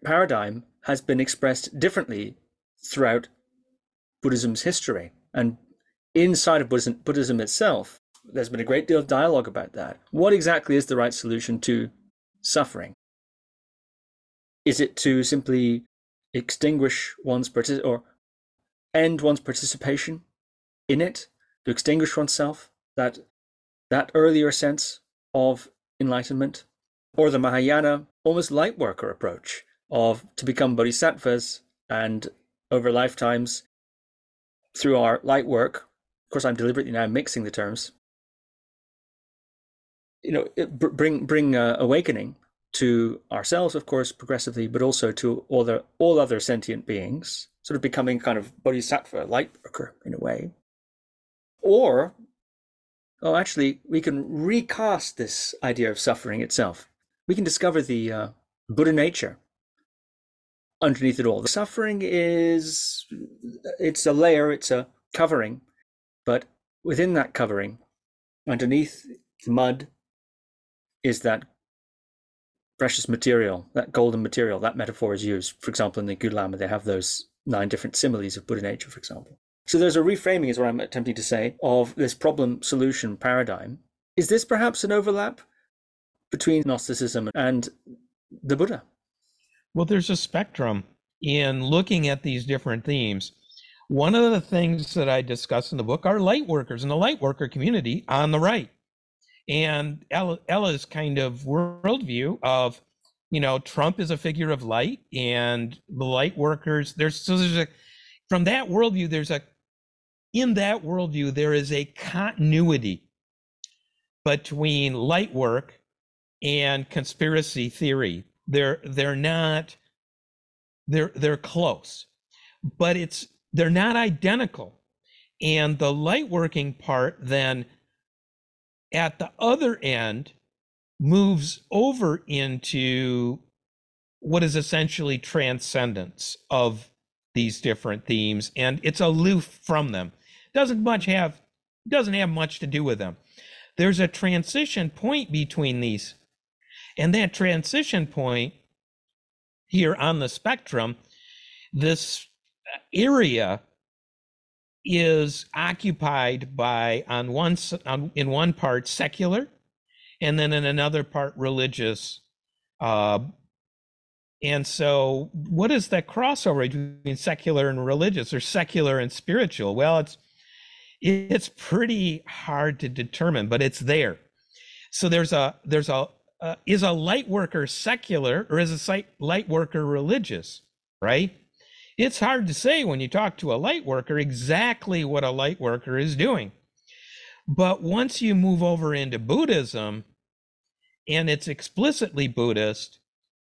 paradigm has been expressed differently throughout Buddhism's history. And inside of Buddhism, Buddhism itself, there's been a great deal of dialogue about that. What exactly is the right solution to suffering? Is it to simply extinguish one's partic- or end one's participation in it, to extinguish oneself, that that earlier sense of enlightenment, or the Mahayana almost light worker approach of to become bodhisattvas and over lifetimes through our light work. Of course, I'm deliberately now mixing the terms. You know bring bring uh, awakening to ourselves of course progressively but also to all the all other sentient beings sort of becoming kind of bodhisattva light worker in a way. Or oh actually we can recast this idea of suffering itself. We can discover the uh, buddha nature underneath it all. The suffering is it's a layer it's a covering but within that covering underneath the mud is that precious material, that golden material. That metaphor is used. For example, in the Gulama, they have those nine different similes of Buddha nature, for example. So there's a reframing, is what I'm attempting to say, of this problem solution paradigm. Is this perhaps an overlap between Gnosticism and the Buddha? Well, there's a spectrum in looking at these different themes. One of the things that I discuss in the book are light workers and the light worker community on the right and Elle, Elle's kind of worldview of, you know, Trump is a figure of light, and the light workers. There's so there's a from that worldview. There's a in that worldview there is a continuity between light work and conspiracy theory. They're they're not they're they're close, but it's they're not identical. And the light working part then at the other end moves over into what is essentially transcendence of these different themes and it's aloof from them doesn't much have doesn't have much to do with them there's a transition point between these and that transition point here on the spectrum, this area is occupied by on one on, in one part secular and then in another part religious uh, and so what is that crossover between secular and religious or secular and spiritual? Well it's it's pretty hard to determine but it's there. So there's a there's a uh, is a light worker secular or is a light worker religious right it's hard to say when you talk to a light worker exactly what a light worker is doing. But once you move over into Buddhism and it's explicitly Buddhist,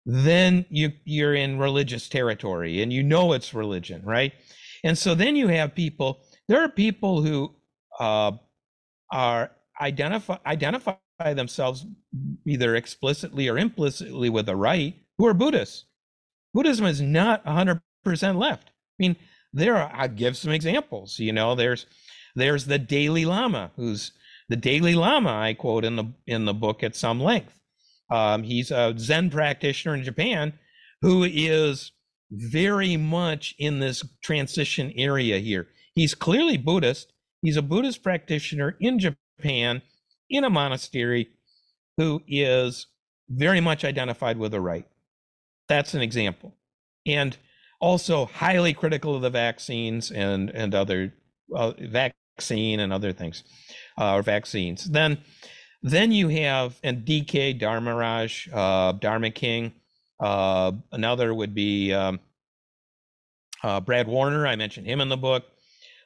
then you you're in religious territory and you know it's religion, right? And so then you have people. There are people who uh, are identify identify themselves either explicitly or implicitly with the right who are Buddhists. Buddhism is not 100 percent left. I mean, there are. I give some examples. You know, there's there's the Daily Lama, who's the Daily Lama. I quote in the in the book at some length. Um, he's a Zen practitioner in Japan who is very much in this transition area here. He's clearly Buddhist. He's a Buddhist practitioner in Japan in a monastery who is very much identified with the right. That's an example. And also highly critical of the vaccines and and other uh, vaccine and other things uh, or vaccines. Then then you have and DK Dharmaraj, uh, Dharma King. Uh, another would be um, uh, Brad Warner. I mentioned him in the book.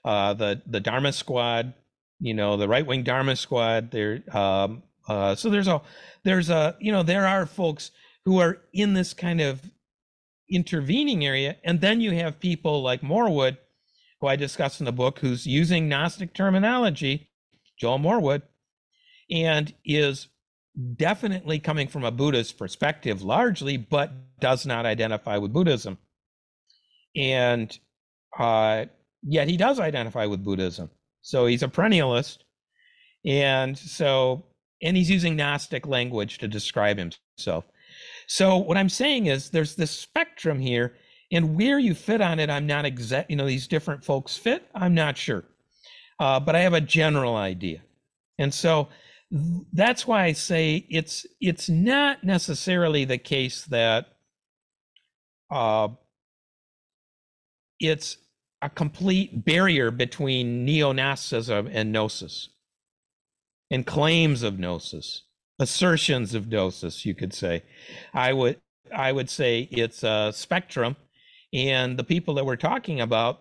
Uh, the the Dharma Squad, you know, the right wing Dharma Squad. There, um, uh, so there's a there's a you know there are folks who are in this kind of intervening area. And then you have people like Morwood, who I discuss in the book, who's using Gnostic terminology, Joel Morwood, and is definitely coming from a Buddhist perspective largely, but does not identify with Buddhism. And uh, yet he does identify with Buddhism. So he's a perennialist. And so, and he's using Gnostic language to describe himself. So what I'm saying is there's this spectrum here, and where you fit on it, I'm not exact. You know, these different folks fit. I'm not sure, uh, but I have a general idea, and so that's why I say it's it's not necessarily the case that uh, it's a complete barrier between neo-Gnosticism and gnosis and claims of gnosis assertions of gnosis, you could say. I would I would say it's a spectrum, and the people that we're talking about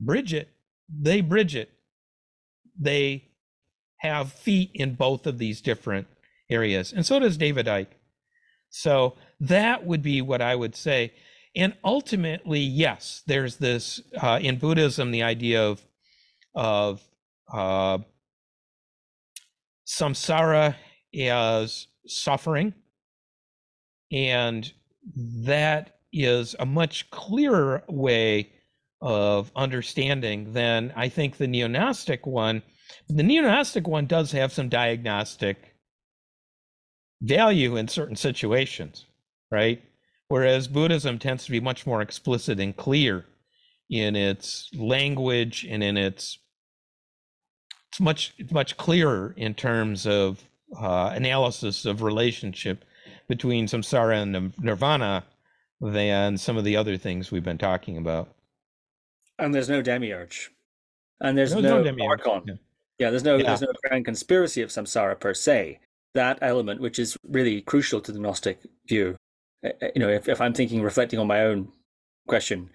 bridge it. They bridge it. They have feet in both of these different areas, and so does David Icke. So that would be what I would say. And ultimately, yes, there's this uh, in Buddhism the idea of of uh, samsara as suffering. And that is a much clearer way of understanding than I think the neo-Gnostic one. The neo-Gnostic one does have some diagnostic value in certain situations, right? Whereas Buddhism tends to be much more explicit and clear in its language and in its it's much it's much clearer in terms of uh, analysis of relationship between samsara and nirvana than some of the other things we've been talking about. And there's no demiurge, and there's no, no, no archon. Yeah. yeah. there's no yeah. there's no grand conspiracy of samsara per se. That element, which is really crucial to the Gnostic view, uh, uh, you know, if, if I'm thinking, reflecting on my own question,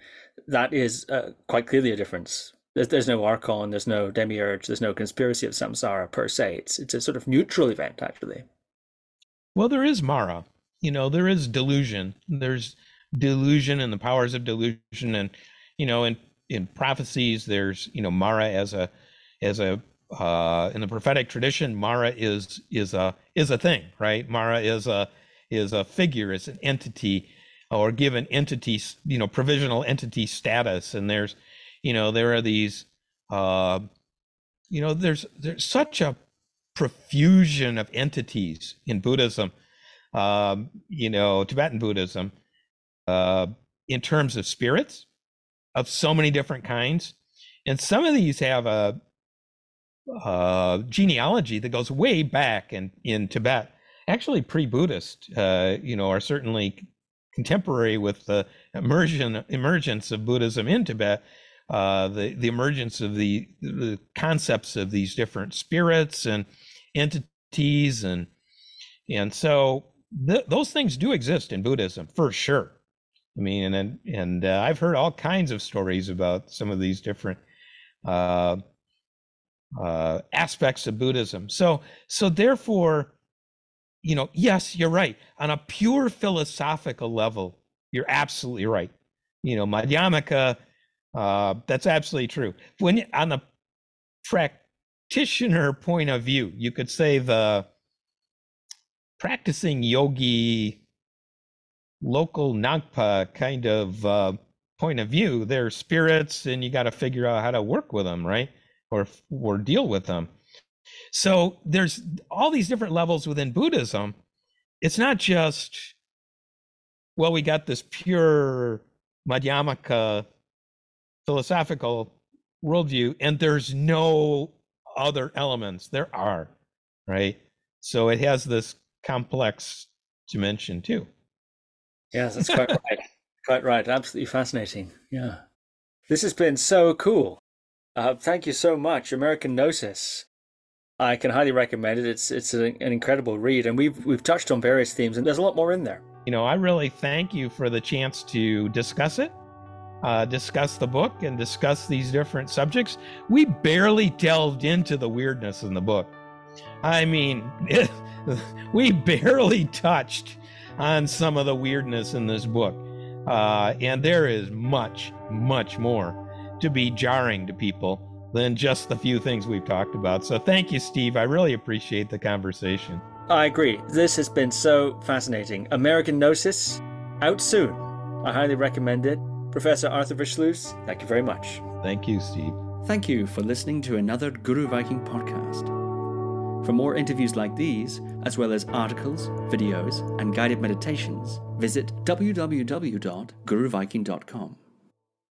that is uh, quite clearly a difference there's, there's no archon, there's no demiurge, there's no conspiracy of samsara per se. It's it's a sort of neutral event actually. Well, there is Mara. You know, there is delusion. There's delusion and the powers of delusion, and you know, in in prophecies, there's you know Mara as a as a uh, in the prophetic tradition, Mara is is a is a thing, right? Mara is a is a figure, it's an entity, or given entity, you know, provisional entity status, and there's you know there are these uh, you know there's there's such a profusion of entities in buddhism um, you know tibetan buddhism uh, in terms of spirits of so many different kinds. And some of these have a, a genealogy that goes way back in, in Tibet. Actually, pre-Buddhist, uh, you know, are certainly contemporary with the immersion emergence of Buddhism in Tibet. Uh, the the emergence of the the concepts of these different spirits and entities and and so th- those things do exist in Buddhism for sure. I mean, and and uh, I've heard all kinds of stories about some of these different uh, uh, aspects of Buddhism. So so therefore, you know, yes, you're right. On a pure philosophical level, you're absolutely right. You know, Madhyamaka, uh, that's absolutely true. When on the practitioner point of view, you could say the practicing yogi local Ngagpa kind of uh, point of view. They're spirits, and you got to figure out how to work with them, right? Or or deal with them. So there's all these different levels within Buddhism. It's not just well, we got this pure Madhyamaka philosophical worldview, and there's no other elements. There are, right? So it has this complex dimension too. Yes, that's quite right. Quite right. Absolutely fascinating. Yeah. This has been so cool. Uh, thank you so much, American Gnosis. I can highly recommend it. It's it's an, an incredible read, and we've we've touched on various themes, and there's a lot more in there. You know, I really thank you for the chance to discuss it, uh, discuss the book, and discuss these different subjects. We barely delved into the weirdness in the book. I mean, we barely touched on some of the weirdness in this book. Uh, and there is much, much more to be jarring to people than just the few things we've talked about. So thank you, Steve. I really appreciate the conversation. I agree. This has been so fascinating. American Gnosis, out soon. I highly recommend it. Professor Arthur Versluis, thank you very much. Thank you, Steve. Thank you for listening to another Guru Viking podcast. For more interviews like these, as well as articles, videos, and guided meditations, visit www.guruviking.com.